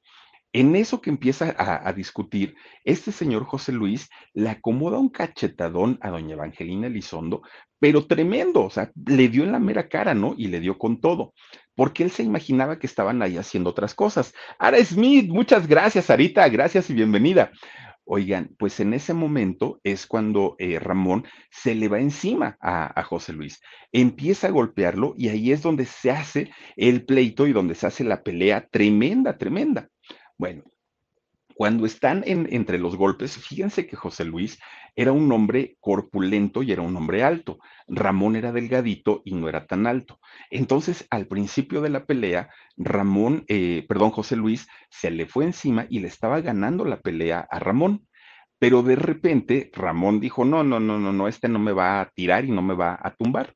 En eso que empieza a, discutir, este señor José Luis le acomoda un cachetadón a doña Evangelina Elizondo, pero tremendo, o sea, le dio en la mera cara, ¿no? Y le dio con todo, porque él se imaginaba que estaban ahí haciendo otras cosas. Ara Smith, muchas gracias, Arita, gracias y bienvenida. Oigan, pues en ese momento es cuando eh, Ramón se le va encima a, a, José Luis, empieza a golpearlo y ahí es donde se hace el pleito y donde se hace la pelea tremenda, tremenda. Bueno, cuando están entre los golpes, fíjense que José Luis era un hombre corpulento y era un hombre alto. Ramón era delgadito y no era tan alto. Entonces, al principio de la pelea, Ramón, eh, perdón, José Luis se le fue encima y le estaba ganando la pelea a Ramón. Pero de repente Ramón dijo, no, no, no, no, no, este no me va a tirar y no me va a tumbar.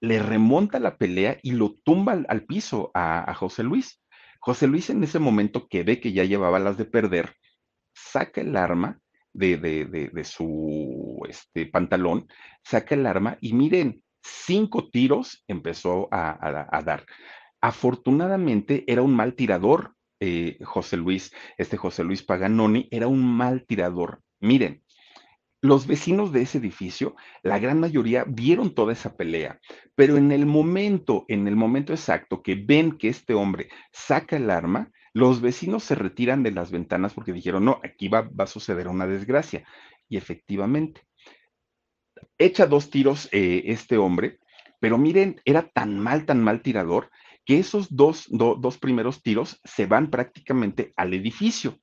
Le remonta la pelea y lo tumba al, piso a José Luis. José Luis en ese momento que ve que ya llevaba las de perder, saca el arma de, de, su este, pantalón, saca el arma y miren, cinco tiros empezó a, dar. Afortunadamente era un mal tirador, eh, José Luis, este José Luis Paganoni era un mal tirador. Miren, los vecinos de ese edificio, la gran mayoría vieron toda esa pelea, pero en el momento, en el momento exacto que ven que este hombre saca el arma, los vecinos se retiran de las ventanas porque dijeron, no, aquí va, a suceder una desgracia. Y efectivamente, echa dos tiros eh, este hombre, pero miren, era tan mal, tan mal tirador, que esos dos, dos primeros tiros se van prácticamente al edificio.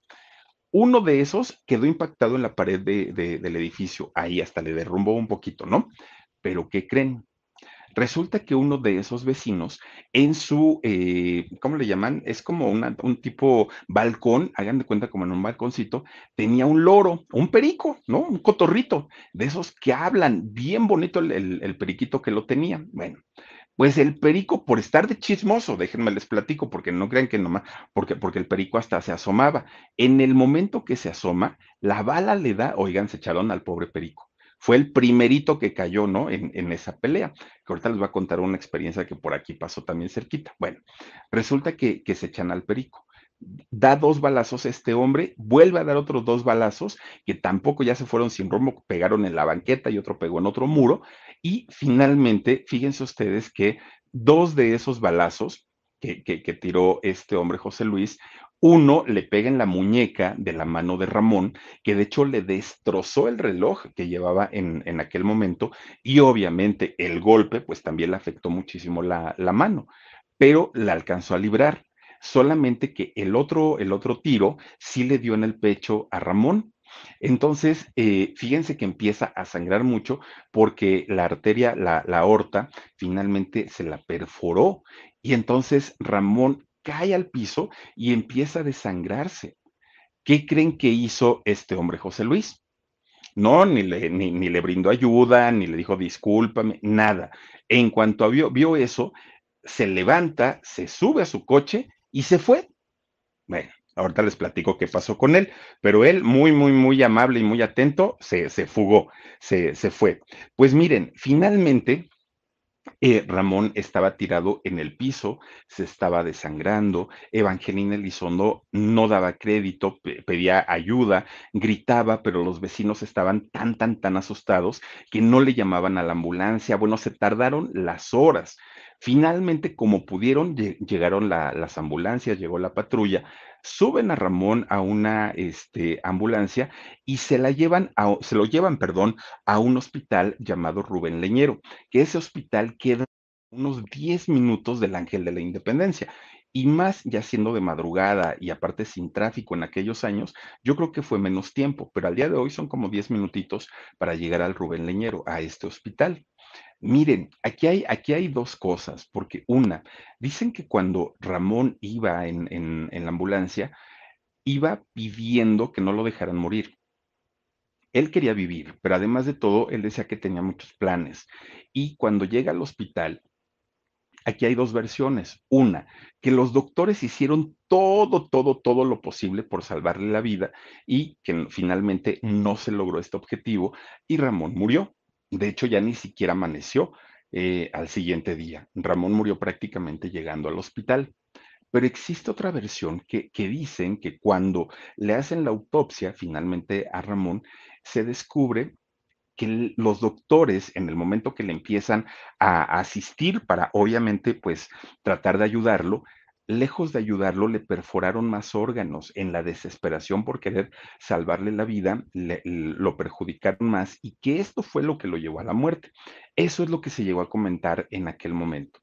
Uno de esos quedó impactado en la pared del edificio, ahí hasta le derrumbó un poquito, ¿no? Pero ¿qué creen? Resulta que uno de esos vecinos en su, eh, ¿cómo le llaman? Es como un tipo balcón, hagan de cuenta como en un balconcito, tenía un loro, un perico, ¿no? Un cotorrito, de esos que hablan, bien bonito el, el periquito que lo tenía. Bueno, pues el perico, por estar de chismoso, déjenme les platico, porque no crean que nomás, porque, porque el perico hasta se asomaba. En el momento que se asoma, la bala le da, oigan, se echaron al pobre perico. Fue el primerito que cayó, ¿no? En, esa pelea. Que ahorita les voy a contar una experiencia que por aquí pasó también cerquita. Bueno, resulta que, que se echan al perico da dos balazos este hombre, vuelve a dar otros dos balazos, que tampoco ya se fueron sin rumbo, pegaron en la banqueta y otro pegó en otro muro, y finalmente, fíjense ustedes que dos de esos balazos que, tiró este hombre José Luis, uno le pega en la muñeca de la mano de Ramón, que de hecho le destrozó el reloj que llevaba en, en aquel momento, y obviamente el golpe, pues también le afectó muchísimo la, la mano, pero la alcanzó a librar solamente que el otro, el otro tiro sí le dio en el pecho a Ramón. Entonces, eh, fíjense que empieza a sangrar mucho porque la arteria, la, la aorta, finalmente se la perforó y entonces Ramón cae al piso y empieza a desangrarse. ¿Qué creen que hizo este hombre José Luis? No, ni le, brindó ayuda, ni le dijo discúlpame, nada. En cuanto vio, vio eso, se levanta, se sube a su coche y se fue. Bueno, ahorita les platico qué pasó con él, pero él, muy, muy, muy amable y muy atento, se, se fugó, se, se, fue. Pues miren, finalmente eh, Ramón estaba tirado en el piso, se estaba desangrando, Evangelina Elizondo no daba crédito, pedía ayuda, gritaba, pero los vecinos estaban tan, tan, tan asustados que no le llamaban a la ambulancia. Bueno, se tardaron las horas. Finalmente, como pudieron, llegaron las ambulancias, llegó la patrulla, suben a Ramón a una este, ambulancia y se la llevan, a, se lo llevan, perdón, a un hospital llamado Rubén Leñero, que ese hospital queda unos 10 minutos del Ángel de la Independencia. Y más ya siendo de madrugada y aparte sin tráfico en aquellos años, yo creo que fue menos tiempo, pero al día de hoy son como 10 minutitos para llegar al Rubén Leñero, a este hospital. Miren, aquí hay, aquí hay dos cosas, porque una, dicen que cuando Ramón iba en, en la ambulancia, iba pidiendo que no lo dejaran morir. Él quería vivir, pero además de todo, él decía que tenía muchos planes. Y cuando llega al hospital, aquí hay dos versiones. Una, que los doctores hicieron todo, todo, todo lo posible por salvarle la vida y que finalmente no se logró este objetivo y Ramón murió. De hecho, ya ni siquiera amaneció eh, al siguiente día. Ramón murió prácticamente llegando al hospital. Pero existe otra versión que, que, dicen que cuando le hacen la autopsia finalmente a Ramón, se descubre que los doctores en el momento que le empiezan a asistir para obviamente pues tratar de ayudarlo, lejos de ayudarlo, le perforaron más órganos. En la desesperación por querer salvarle la vida, lo perjudicaron más y que esto fue lo que lo llevó a la muerte. Eso es lo que se llegó a comentar en aquel momento.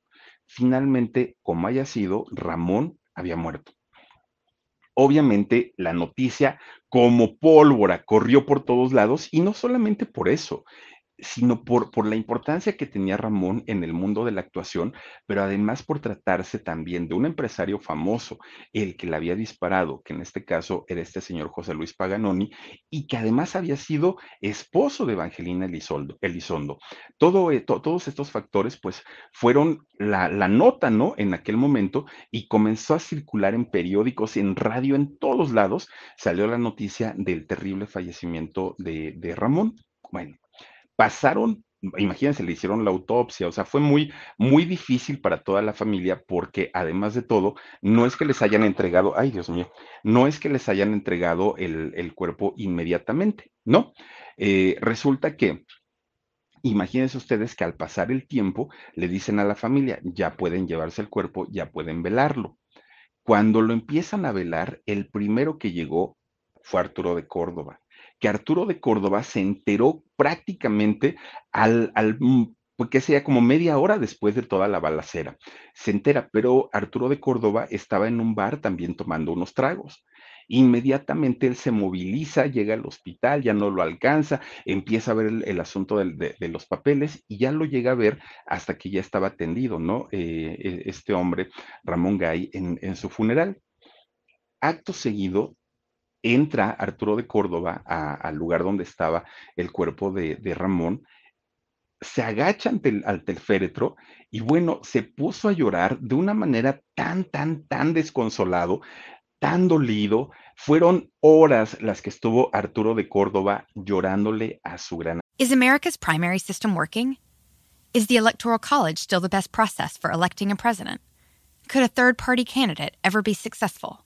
Finalmente, como haya sido, Ramón había muerto. Obviamente, la noticia como pólvora corrió por todos lados y no solamente por eso, sino por, por la importancia que tenía Ramón en el mundo de la actuación, pero además por tratarse también de un empresario famoso, el que le había disparado, que en este caso era este señor José Luis Paganoni, y que además había sido esposo de Evangelina Elizondo. Elizondo. Todo, eh, todos estos factores, pues, fueron la, nota, ¿no? En aquel momento, y comenzó a circular en periódicos, en radio, en todos lados, salió la noticia del terrible fallecimiento de, de Ramón. Bueno, pasaron, imagínense, le hicieron la autopsia, o sea, fue muy, muy difícil para toda la familia porque además de todo, no es que les hayan entregado, ay Dios mío, no es que les hayan entregado el, cuerpo inmediatamente, ¿no? Eh, resulta que... Imagínense ustedes que al pasar el tiempo le dicen a la familia, ya pueden llevarse el cuerpo, ya pueden velarlo. Cuando lo empiezan a velar, el primero que llegó fue Arturo de Córdoba que Arturo de Córdoba se enteró prácticamente al, al porque mm, sea como media hora después de toda la balacera. Se entera, pero Arturo de Córdoba estaba en un bar también tomando unos tragos. Inmediatamente él se moviliza, llega al hospital, ya no lo alcanza, empieza a ver el, asunto de, los papeles y ya lo llega a ver hasta que ya estaba atendido, ¿no? Eh, e, este hombre, Ramón Gay, en su funeral. Acto seguido, entra Arturo de Córdoba al lugar donde estaba el cuerpo de, Ramón, se agacha ante el, al féretro y bueno, se puso a llorar de una manera tan, tan, tan desconsolado, tan dolido. Fueron horas las que estuvo Arturo de Córdoba llorándole a su gran. Is America's primary system working? Is the Electoral College still the best process for electing a president? Could a third party candidate ever be successful?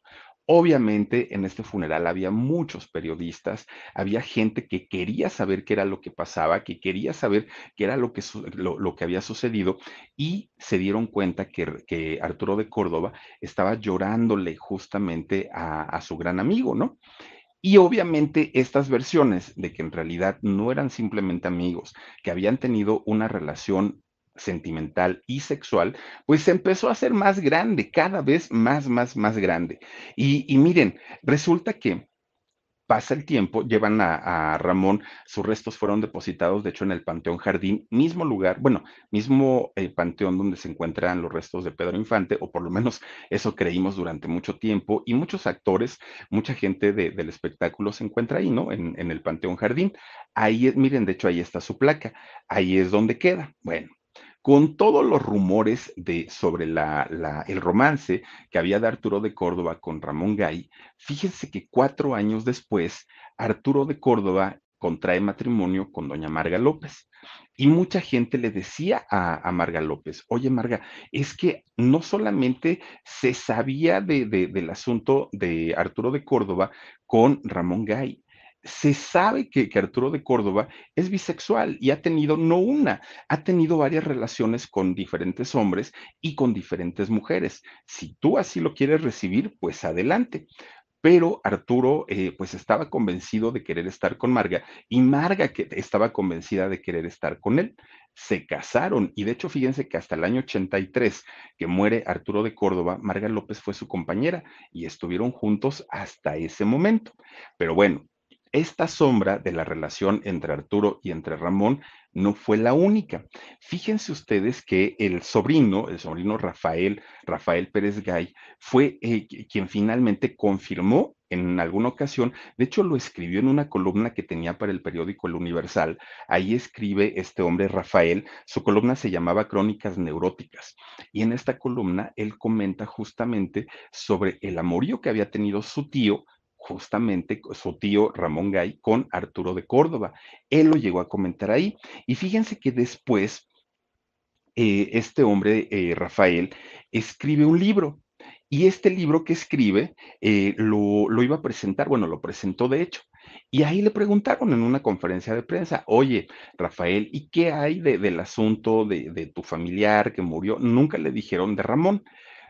Obviamente en este funeral había muchos periodistas, había gente que quería saber qué era lo que pasaba, que quería saber qué era lo que, lo, que había sucedido y se dieron cuenta que, que, Arturo de Córdoba estaba llorándole justamente a, a su gran amigo, ¿no? Y obviamente estas versiones de que en realidad no eran simplemente amigos, que habían tenido una relación sentimental y sexual, pues se empezó a hacer más grande, cada vez más, más, más grande. Y, miren, resulta que pasa el tiempo, llevan a, Ramón, sus restos fueron depositados, de hecho, en el Panteón Jardín, mismo lugar, bueno, mismo eh, panteón donde se encuentran los restos de Pedro Infante, o por lo menos eso creímos durante mucho tiempo, y muchos actores, mucha gente del espectáculo se encuentra ahí, ¿no? En, en el Panteón Jardín. Ahí, miren, de hecho, ahí está su placa, ahí es donde queda. Bueno, con todos los rumores de, sobre el romance que había de Arturo de Córdoba con Ramón Gay, fíjense que cuatro años después, Arturo de Córdoba contrae matrimonio con doña Marga López. Y mucha gente le decía a, Marga López, oye Marga, es que no solamente se sabía del asunto de Arturo de Córdoba con Ramón Gay, se sabe que, Arturo de Córdoba es bisexual y ha tenido no una, ha tenido varias relaciones con diferentes hombres y con diferentes mujeres. Si tú así lo quieres recibir, pues adelante. Pero Arturo, eh, pues estaba convencido de querer estar con Marga y Marga que estaba convencida de querer estar con él. Se casaron y de hecho fíjense que hasta el año 83 que muere Arturo de Córdoba, Marga López fue su compañera y estuvieron juntos hasta ese momento. Pero bueno, esta sombra de la relación entre Arturo y entre Ramón no fue la única. Fíjense ustedes que el sobrino, el sobrino Rafael, Rafael Pérez Gay, fue eh, quien finalmente confirmó en alguna ocasión, de hecho lo escribió en una columna que tenía para el periódico El Universal. Ahí escribe este hombre Rafael, su columna se llamaba Crónicas Neuróticas. Y en esta columna él comenta justamente sobre el amorío que había tenido su tío justamente su tío Ramón Gay con Arturo de Córdoba. Él lo llegó a comentar ahí. Y fíjense que después eh, este hombre, eh, Rafael, escribe un libro. Y este libro que escribe eh, lo, iba a presentar, bueno, lo presentó de hecho. Y ahí le preguntaron en una conferencia de prensa, oye, Rafael, ¿y qué hay del asunto de tu familiar que murió? Nunca le dijeron de Ramón.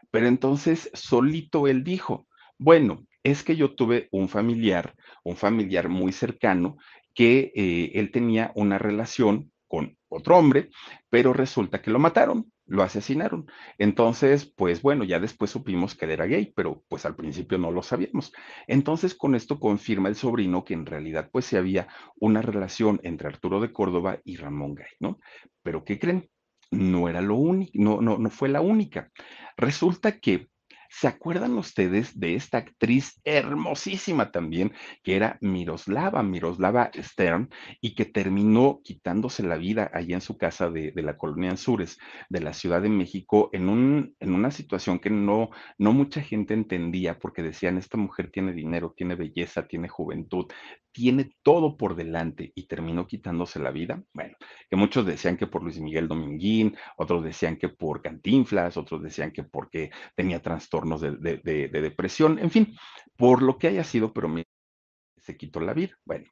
Pero entonces solito él dijo, bueno, es que yo tuve un familiar, un familiar muy cercano, que eh, él tenía una relación con otro hombre, pero resulta que lo mataron, lo asesinaron. Entonces, pues bueno, ya después supimos que era gay, pero pues al principio no lo sabíamos. Entonces, con esto confirma el sobrino que en realidad pues sí había una relación entre Arturo de Córdoba y Ramón Gay, ¿no? Pero ¿qué creen? No era lo único, no, no, no fue la única. Resulta que ¿Se acuerdan ustedes de esta actriz hermosísima también, que era Miroslava, Miroslava Stern, y que terminó quitándose la vida allá en su casa de, la colonia Anzures, de la Ciudad de México, en, un, en una situación que no, no mucha gente entendía, porque decían, esta mujer tiene dinero, tiene belleza, tiene juventud, tiene todo por delante y terminó quitándose la vida. Bueno, que muchos decían que por Luis Miguel Dominguín, otros decían que por Cantinflas, otros decían que porque tenía de, de depresión, en fin, por lo que haya sido, pero se quitó la vida. Bueno,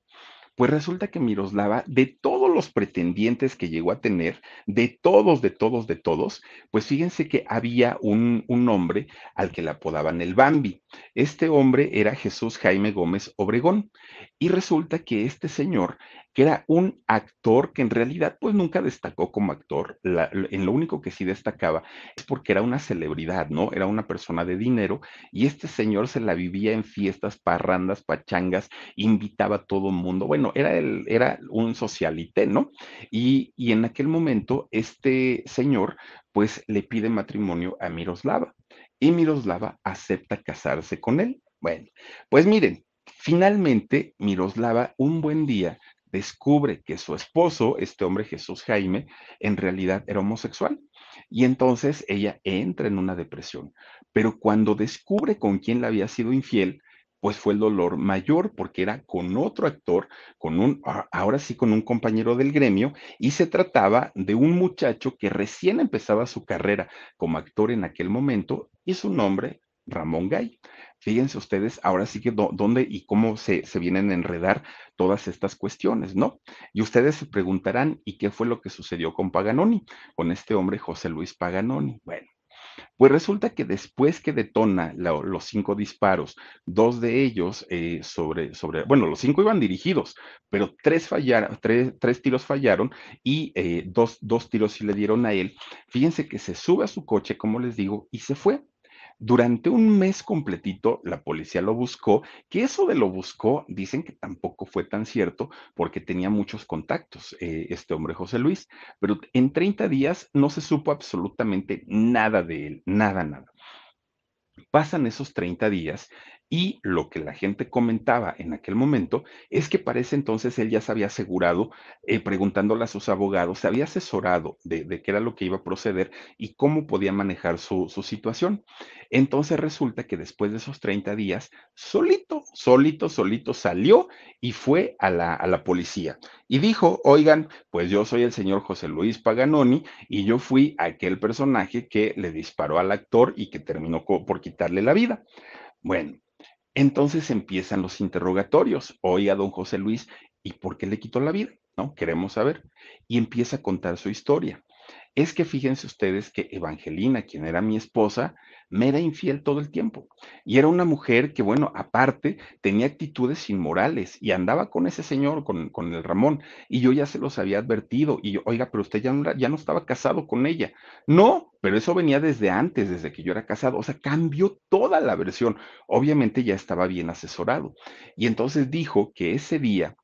pues resulta que Miroslava, de todos los pretendientes que llegó a tener, de todos, de todos, de todos, pues fíjense que había un, un hombre al que le apodaban el Bambi. Este hombre era Jesús Jaime Gómez Obregón. Y resulta que este señor era un actor que en realidad pues nunca destacó como actor, en lo único que sí destacaba es porque era una celebridad, ¿no? Era una persona de dinero y este señor se la vivía en fiestas, parrandas, pachangas, invitaba a todo mundo, bueno, era, el, era un socialité, ¿no? Y, y en aquel momento este señor pues le pide matrimonio a Miroslava y Miroslava acepta casarse con él. Bueno, pues miren, finalmente Miroslava un buen día descubre que su esposo, este hombre Jesús Jaime, en realidad era homosexual. Y entonces ella entra en una depresión. Pero cuando descubre con quién le había sido infiel, pues fue el dolor mayor porque era con otro actor, con un, ahora sí con un compañero del gremio, y se trataba de un muchacho que recién empezaba su carrera como actor en aquel momento, y su nombre, Ramón Gay. Fíjense ustedes ahora sí que dónde y cómo se, se, vienen a enredar todas estas cuestiones, ¿no? Y ustedes se preguntarán, ¿y qué fue lo que sucedió con Paganoni, con este hombre José Luis Paganoni? Bueno, pues resulta que después que detona los cinco disparos, dos de ellos eh, sobre, sobre, bueno, los cinco iban dirigidos, pero tres fallaron, tres, tres tiros fallaron y eh, dos, dos tiros sí le dieron a él. Fíjense que se sube a su coche, como les digo, y se fue. Durante un mes completito la policía lo buscó, que eso de lo buscó dicen que tampoco fue tan cierto porque tenía muchos contactos eh, este hombre José Luis, pero en 30 días no se supo absolutamente nada de él, nada, nada. Pasan esos 30 días Y lo que la gente comentaba en aquel momento es que para ese entonces él ya se había asegurado, eh, preguntándole a sus abogados, se había asesorado de, de, qué era lo que iba a proceder y cómo podía manejar su, su, situación. Entonces resulta que después de esos 30 días, solito, solito, solito salió y fue a la, a la policía y dijo, oigan, pues yo soy el señor José Luis Paganoni y yo fui aquel personaje que le disparó al actor y que terminó por quitarle la vida. Bueno, entonces empiezan los interrogatorios. Oiga, don José Luis, ¿y por qué le quitó la vida? ¿No? Queremos saber. Y empieza a contar su historia. Es que fíjense ustedes que Evangelina, quien era mi esposa, me era infiel todo el tiempo. Y era una mujer que, bueno, aparte tenía actitudes inmorales y andaba con ese señor, con, con el Ramón, y yo ya se los había advertido. Y yo, oiga, pero usted ya no, ya no estaba casado con ella. No, pero eso venía desde antes, desde que yo era casado. O sea, cambió toda la versión. Obviamente ya estaba bien asesorado. Y entonces dijo que ese día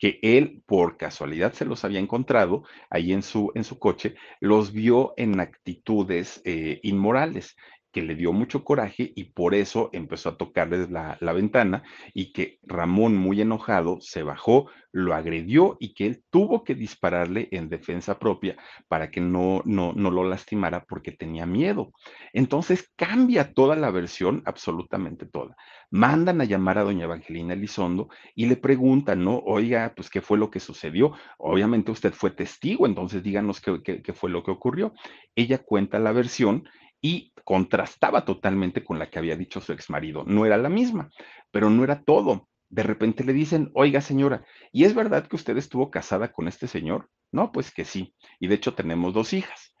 que él por casualidad se los había encontrado ahí en su, en su coche, los vio en actitudes eh, inmorales que le dio mucho coraje y por eso empezó a tocarles la, la, ventana y que Ramón, muy enojado, se bajó, lo agredió y que él tuvo que dispararle en defensa propia para que no, no, no lo lastimara porque tenía miedo. Entonces cambia toda la versión, absolutamente toda. Mandan a llamar a doña Evangelina Elizondo y le preguntan, ¿no? Oiga, pues, ¿qué fue lo que sucedió? Obviamente usted fue testigo, entonces díganos qué, qué, qué fue lo que ocurrió. Ella cuenta la versión y contrastaba totalmente con la que había dicho su exmarido. No era la misma, pero no era todo. De repente le dicen, oiga señora, ¿y es verdad que usted estuvo casada con este señor? No, pues que sí. Y de hecho tenemos dos hijas.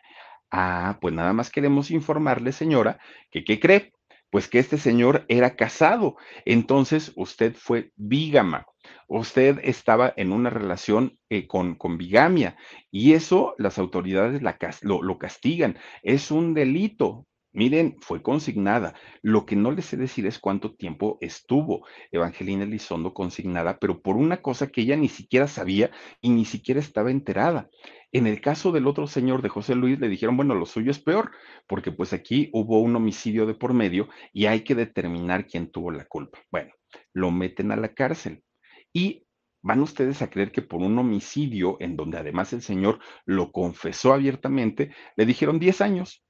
Ah, pues nada más queremos informarle, señora, que ¿qué cree? Pues que este señor era casado. Entonces usted fue vígama. Usted estaba en una relación eh, con, con, bigamia y eso las autoridades lo castigan. Es un delito. Miren, fue consignada. Lo que no les sé decir es cuánto tiempo estuvo Evangelina Elizondo consignada, pero por una cosa que ella ni siquiera sabía y ni siquiera estaba enterada. En el caso del otro señor de José Luis le dijeron, bueno, lo suyo es peor, porque pues aquí hubo un homicidio de por medio y hay que determinar quién tuvo la culpa. Bueno, lo meten a la cárcel y van ustedes a creer que por un homicidio en donde además el señor lo confesó abiertamente, le dijeron 10 años.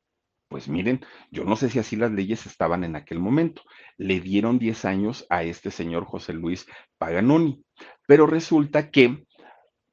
Pues miren, yo no sé si así las leyes estaban en aquel momento. Le dieron 10 años a este señor José Luis Paganoni, pero resulta que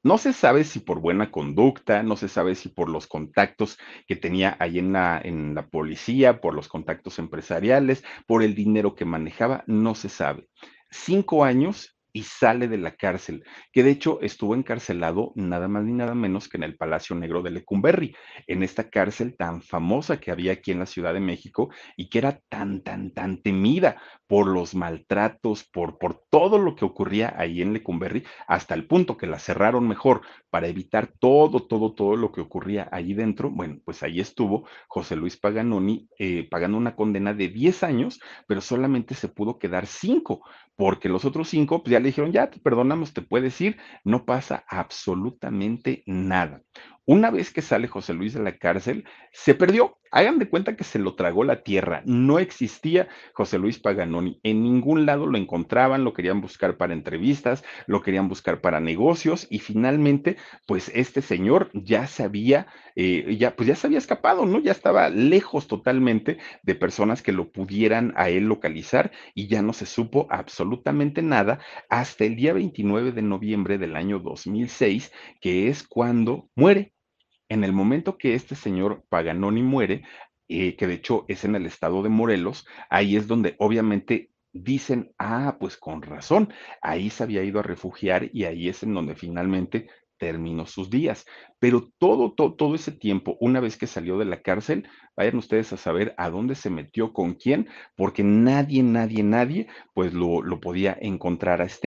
no se sabe si por buena conducta, no se sabe si por los contactos que tenía ahí en la, en la policía, por los contactos empresariales, por el dinero que manejaba, no se sabe. Cinco años y sale de la cárcel, que de hecho estuvo encarcelado nada más ni nada menos que en el Palacio Negro de Lecumberri, en esta cárcel tan famosa que había aquí en la Ciudad de México y que era tan, tan, tan temida por los maltratos, por, por todo lo que ocurría ahí en Lecumberri, hasta el punto que la cerraron mejor para evitar todo, todo, todo lo que ocurría ahí dentro. Bueno, pues ahí estuvo José Luis Paganoni eh, pagando una condena de 10 años, pero solamente se pudo quedar 5, porque los otros 5 pues ya le dijeron, ya te perdonamos, te puedes ir, no pasa absolutamente nada. Una vez que sale José Luis de la cárcel, se perdió. Hagan de cuenta que se lo tragó la tierra. No existía José Luis Paganoni. En ningún lado lo encontraban, lo querían buscar para entrevistas, lo querían buscar para negocios y finalmente, pues este señor ya se había, eh, ya, pues ya se había escapado, ¿no? Ya estaba lejos totalmente de personas que lo pudieran a él localizar y ya no se supo absolutamente nada hasta el día 29 de noviembre del año 2006, que es cuando muere en el momento que este señor Paganoni muere, eh, que de hecho es en el estado de Morelos, ahí es donde obviamente dicen, ah, pues con razón, ahí se había ido a refugiar y ahí es en donde finalmente terminó sus días. Pero todo, todo, todo ese tiempo, una vez que salió de la cárcel, vayan ustedes a saber a dónde se metió, con quién, porque nadie, nadie, nadie, pues lo, lo podía encontrar a este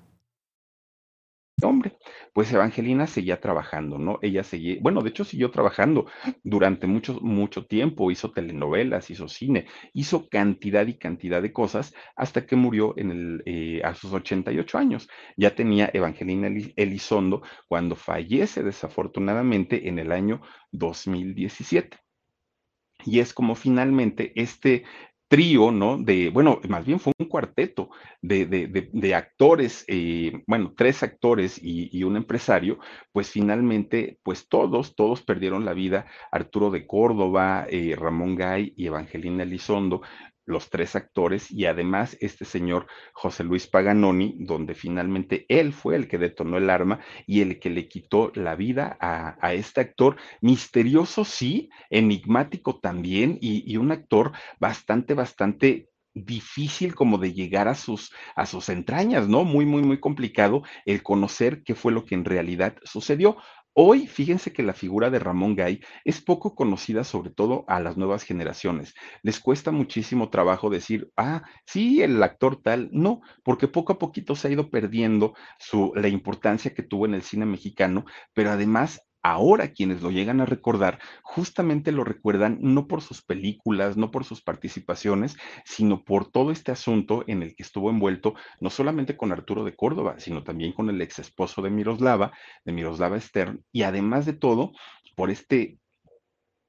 Hombre, pues Evangelina seguía trabajando, ¿no? Ella seguía, bueno, de hecho siguió trabajando durante mucho, mucho tiempo, hizo telenovelas, hizo cine, hizo cantidad y cantidad de cosas hasta que murió en el, eh, a sus 88 años. Ya tenía Evangelina Elizondo cuando fallece desafortunadamente en el año 2017. Y es como finalmente este trío, ¿no? De, bueno, más bien fue un cuarteto de, de, actores, eh, bueno, tres actores y, un empresario, pues finalmente, pues todos, todos perdieron la vida. Arturo de Córdoba, eh, Ramón Gay y Evangelina Elizondo, los tres actores y además este señor José Luis Paganoni, donde finalmente él fue el que detonó el arma y el que le quitó la vida a, este actor, misterioso sí, enigmático también y, y un actor bastante, bastante difícil como de llegar a sus, a sus entrañas, ¿no? Muy, muy, muy complicado el conocer qué fue lo que en realidad sucedió. Hoy, fíjense que la figura de Ramón Gay es poco conocida, sobre todo a las nuevas generaciones. Les cuesta muchísimo trabajo decir, ah, sí, el actor tal. No, porque poco a poquito se ha ido perdiendo su, la importancia que tuvo en el cine mexicano, pero además Ahora quienes lo llegan a recordar, justamente lo recuerdan no por sus películas, no por sus participaciones, sino por todo este asunto en el que estuvo envuelto, no solamente con Arturo de Córdoba, sino también con el ex esposo de Miroslava, de Miroslava Stern, y además de todo, por este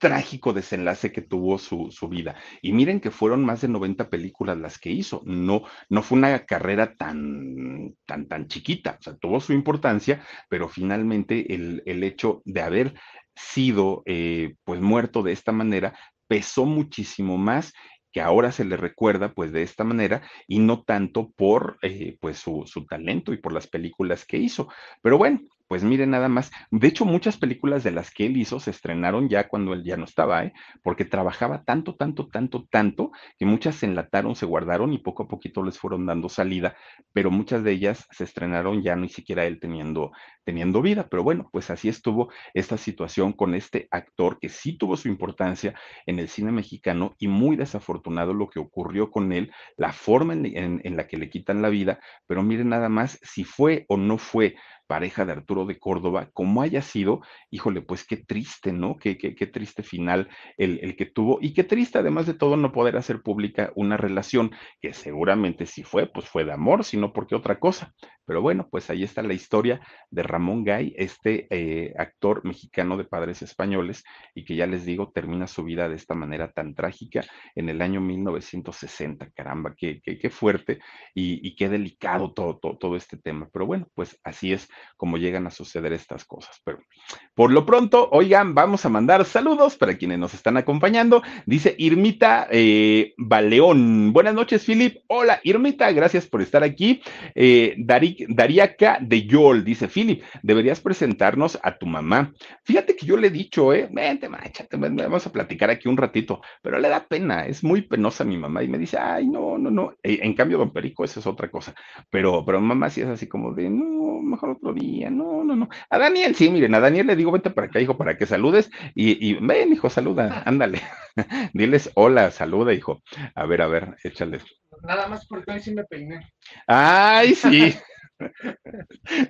trágico desenlace que tuvo su, vida. Y miren que fueron más de 90 películas las que hizo. No, no fue una carrera tan, tan, tan chiquita. O sea, tuvo su importancia, pero finalmente el, el hecho de haber sido eh, pues muerto de esta manera pesó muchísimo más que ahora se le recuerda pues de esta manera y no tanto por eh, pues su, su, talento y por las películas que hizo. Pero bueno, pues miren nada más. De hecho, muchas películas de las que él hizo se estrenaron ya cuando él ya no estaba, ¿eh? porque trabajaba tanto, tanto, tanto, tanto, que muchas se enlataron, se guardaron y poco a poquito les fueron dando salida, pero muchas de ellas se estrenaron ya ni siquiera él teniendo, teniendo vida. Pero bueno, pues así estuvo esta situación con este actor que sí tuvo su importancia en el cine mexicano y muy desafortunado lo que ocurrió con él, la forma en, la que le quitan la vida, pero miren nada más si fue o no fue pareja de Arturo de Córdoba, como haya sido, híjole, pues qué triste, ¿no? Qué, qué, qué triste final el, el, que tuvo y qué triste además de todo no poder hacer pública una relación que seguramente si fue, pues fue de amor, sino porque otra cosa. Pero bueno, pues ahí está la historia de Ramón Gay, este eh, actor mexicano de padres españoles y que ya les digo, termina su vida de esta manera tan trágica en el año 1960. Caramba, qué, qué, qué fuerte y, y, qué delicado todo, todo, todo este tema. Pero bueno, pues así es como llegan a suceder estas cosas. Pero por lo pronto, oigan, vamos a mandar saludos para quienes nos están acompañando. Dice Irmita eh, Baleón. Buenas noches, Filip. Hola, Irmita, gracias por estar aquí. Eh, Dariaca de Yol dice, Philip, deberías presentarnos a tu mamá. Fíjate que yo le he dicho, eh, vente, máchate, vamos a platicar aquí un ratito, pero le da pena, es muy penosa mi mamá y me dice, ay, no, no, no. E, en cambio, don Perico, eso es otra cosa. Pero, pero mamá sí es así como de, no, mejor día, no, no, no. A Daniel sí, miren, a Daniel le digo, vente para acá, hijo, para que saludes y, y ven, hijo, saluda, <laughs> ándale. <laughs> Diles hola, saluda, hijo. A ver, a ver, échales. Nada más porque hoy sí me peiné. Ay, sí. <laughs>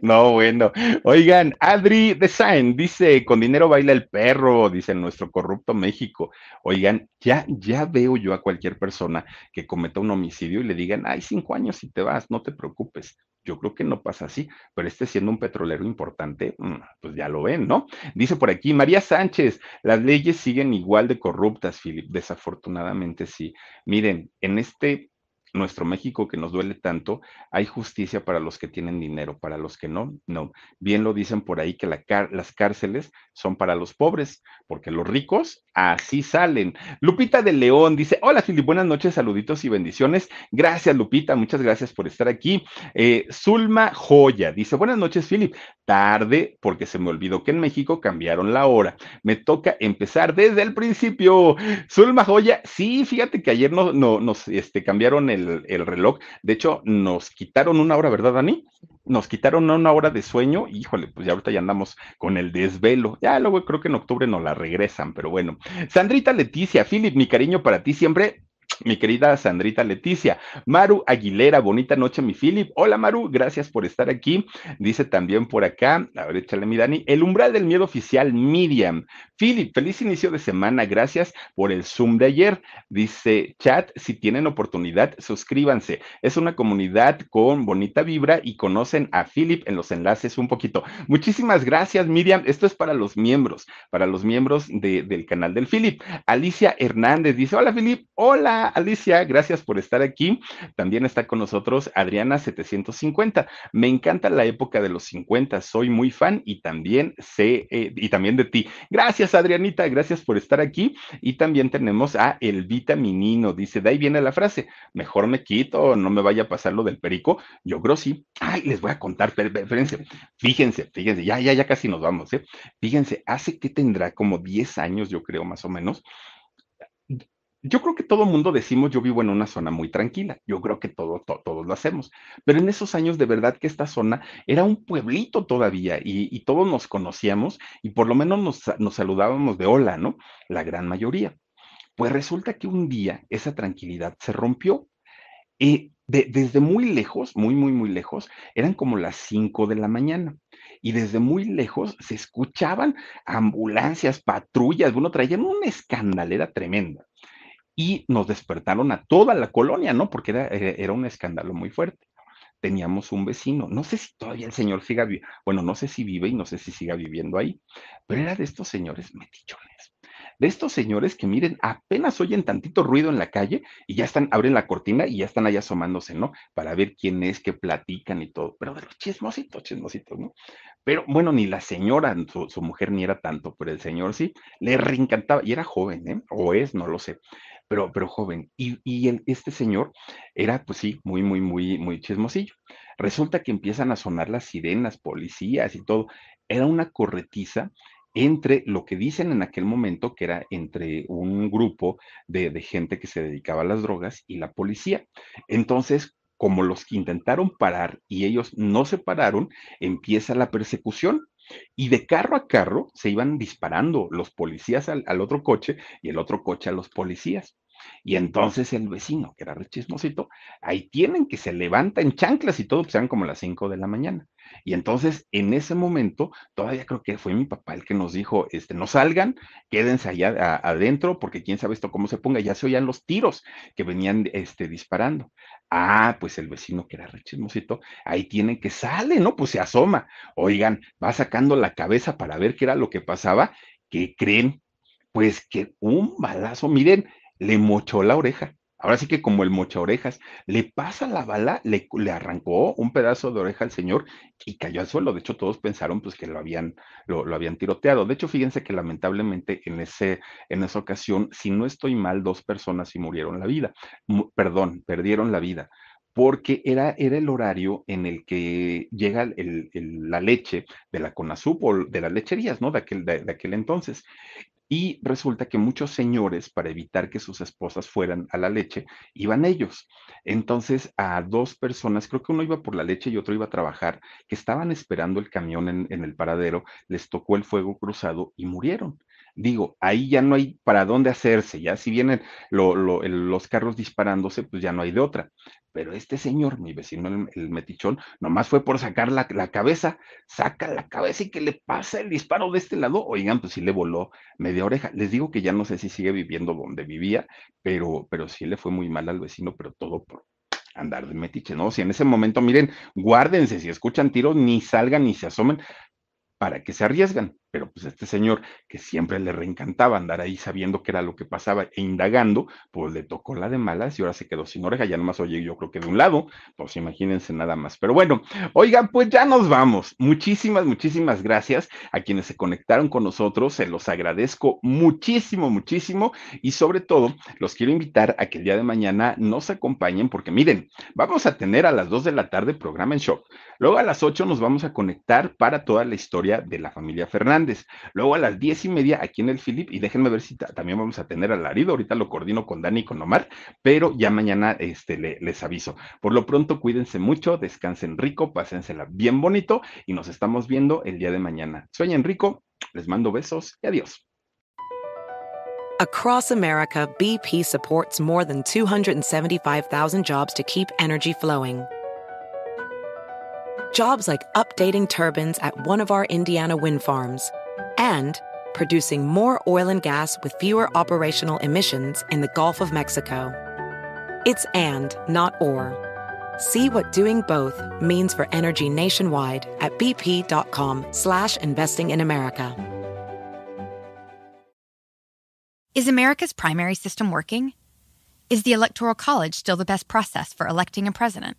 No, bueno. Oigan, Adri Design dice, con dinero baila el perro, dice nuestro corrupto México. Oigan, ya, ya veo yo a cualquier persona que cometa un homicidio y le digan, ay, cinco años y te vas, no te preocupes. Yo creo que no pasa así, pero este siendo un petrolero importante, mm, pues ya lo ven, ¿no? Dice por aquí, María Sánchez, las leyes siguen igual de corruptas, Philip. Desafortunadamente sí. Miren, en este nuestro México que nos duele tanto, hay justicia para los que tienen dinero, para los que no, no. Bien lo dicen por ahí que las cárceles son para los pobres, porque los ricos así salen. Lupita de León dice, hola Filip, buenas noches, saluditos y bendiciones. Gracias Lupita, muchas gracias por estar aquí. Eh, Zulma Joya dice, buenas noches Filip, tarde porque se me olvidó que en México cambiaron la hora. Me toca empezar desde el principio. Zulma Joya, sí, fíjate que ayer no, no, nos este, cambiaron el el, reloj. De hecho, nos quitaron una hora, ¿verdad, Dani? Nos quitaron una hora de sueño. Híjole, pues ya ahorita ya andamos con el desvelo. Ya luego creo que en octubre nos la regresan, pero bueno. Sandrita Leticia, Philip, mi cariño para ti siempre mi querida Sandrita Leticia. Maru Aguilera, bonita noche, mi Philip. Hola, Maru, gracias por estar aquí. Dice también por acá, a ver, échale mi Dani, el umbral del miedo oficial, Miriam. Philip, feliz inicio de semana, gracias por el Zoom de ayer. Dice chat, si tienen oportunidad, suscríbanse. Es una comunidad con bonita vibra y conocen a Philip en los enlaces un poquito. Muchísimas gracias, Miriam. Esto es para los miembros, para los miembros del canal del Philip. Alicia Hernández dice, hola, Philip. Hola, Alicia, gracias por estar aquí. También está con nosotros Adriana 750. Me encanta la época de los 50, soy muy fan y también sé, eh, y también de ti. Gracias, Adrianita, gracias por estar aquí. Y también tenemos a El Vitaminino, dice, de ahí viene la frase, mejor me quito, no me vaya a pasar lo del perico. Yo creo sí. Ay, les voy a contar, fíjense, fíjense, fíjense, ya, ya, ya casi nos vamos, ¿eh? Fíjense, hace que tendrá como 10 años, yo creo, más o menos yo creo que todo mundo decimos, yo vivo en una zona muy tranquila, yo creo que todo, todos lo hacemos, pero en esos años de verdad que esta zona era un pueblito todavía y, todos nos conocíamos y por lo menos nos, saludábamos de hola, ¿no? La gran mayoría. Pues resulta que un día esa tranquilidad se rompió. Y desde muy lejos, muy, muy, muy lejos, eran como las 5 de la mañana. Y desde muy lejos se escuchaban ambulancias, patrullas, bueno, traían una escandalera tremenda y nos despertaron a toda la colonia, ¿no? Porque era, eh, era un escándalo muy fuerte. Teníamos un vecino, no sé si todavía el señor siga, bueno, no sé si vive y no sé si siga viviendo ahí, pero era de estos señores metichones, de estos señores que miren, apenas oyen tantito ruido en la calle y ya están, abren la cortina y ya están ahí asomándose, ¿no? Para ver quién es, qué platican y todo, pero de los chismositos, chismositos, ¿no? Pero bueno, ni la señora, su, su mujer ni era tanto, pero el señor sí, le reencantaba, y era joven, ¿eh? O es, no lo sé pero, pero joven. Y, y este señor era, pues sí, muy, muy, muy, muy chismosillo. Resulta que empiezan a sonar las sirenas, policías y todo. Era una corretiza entre lo que dicen en aquel momento, que era entre un grupo de, de gente que se dedicaba a las drogas y la policía. Entonces, como los que intentaron parar y ellos no se pararon, empieza la persecución. Y de carro a carro se iban disparando los policías al, al, otro coche y el otro coche a los policías. Y entonces el vecino, que era re chismosito, ahí tienen que se levanta en chanclas y todo, pues eran como las 5 de la mañana. Y entonces, en ese momento, todavía creo que fue mi papá el que nos dijo, este, no salgan, quédense allá adentro, porque quién sabe esto cómo se ponga, ya se oían los tiros que venían este, disparando. Ah, pues el vecino que era re chismosito, ahí tienen que sale, ¿no? Pues se asoma. Oigan, va sacando la cabeza para ver qué era lo que pasaba. ¿Qué creen? Pues que un balazo, miren, le mochó la oreja. Ahora sí que como el mocha orejas, le pasa la bala, le, le, arrancó un pedazo de oreja al señor y cayó al suelo. De hecho, todos pensaron pues que lo habían, lo, lo, habían tiroteado. De hecho, fíjense que lamentablemente en, ese, en esa ocasión, si no estoy mal, dos personas sí murieron la vida. Perdón, perdieron la vida porque era, era el horario en el que llega la leche de la CONASUP o de las lecherías, ¿no? De aquel, de aquel entonces. Y resulta que muchos señores, para evitar que sus esposas fueran a la leche, iban ellos. Entonces, a dos personas, creo que uno iba por la leche y otro iba a trabajar, que estaban esperando el camión en, el paradero, les tocó el fuego cruzado y murieron. Digo, ahí ya no hay para dónde hacerse, ya si vienen lo, lo, los carros disparándose, pues ya no hay de otra. Pero este señor, mi vecino, el, el metichón, nomás fue por sacar la, la, cabeza, saca la cabeza y que le pasa el disparo de este lado. Oigan, pues sí le voló media oreja. Les digo que ya no sé si sigue viviendo donde vivía, pero, pero sí le fue muy mal al vecino, pero todo por andar de metiche, ¿no? Si en ese momento, miren, guárdense, si escuchan tiros, ni salgan ni se asomen, para que se arriesgan. Pero pues este señor, que siempre le reencantaba andar ahí sabiendo qué era lo que pasaba e indagando, pues le tocó la de malas y ahora se quedó sin oreja, ya nomás oye yo creo que de un lado, pues imagínense nada más. Pero bueno, oigan, pues ya nos vamos. Muchísimas, muchísimas gracias a quienes se conectaron con nosotros, se los agradezco muchísimo, muchísimo y sobre todo los quiero invitar a que el día de mañana nos acompañen porque miren, vamos a tener a las 2 de la tarde programa en shock. Luego a las 8 nos vamos a conectar para toda la historia de la familia Fernández. Luego a las diez y media aquí en el Philip, y déjenme ver si también vamos a tener al ahorita lo coordino con Dani y con Omar, pero ya mañana este, le, les aviso. Por lo pronto, cuídense mucho, descansen rico, pásensela bien bonito y nos estamos viendo el día de mañana. Sueñen rico, les mando besos y adiós. Across America, BP supports more than 275,000 jobs to keep energy flowing. Jobs like updating turbines at one of our Indiana wind farms and producing more oil and gas with fewer operational emissions in the Gulf of Mexico. It's and, not or. See what doing both means for energy nationwide at bp.com slash investing in America. Is America's primary system working? Is the Electoral College still the best process for electing a president?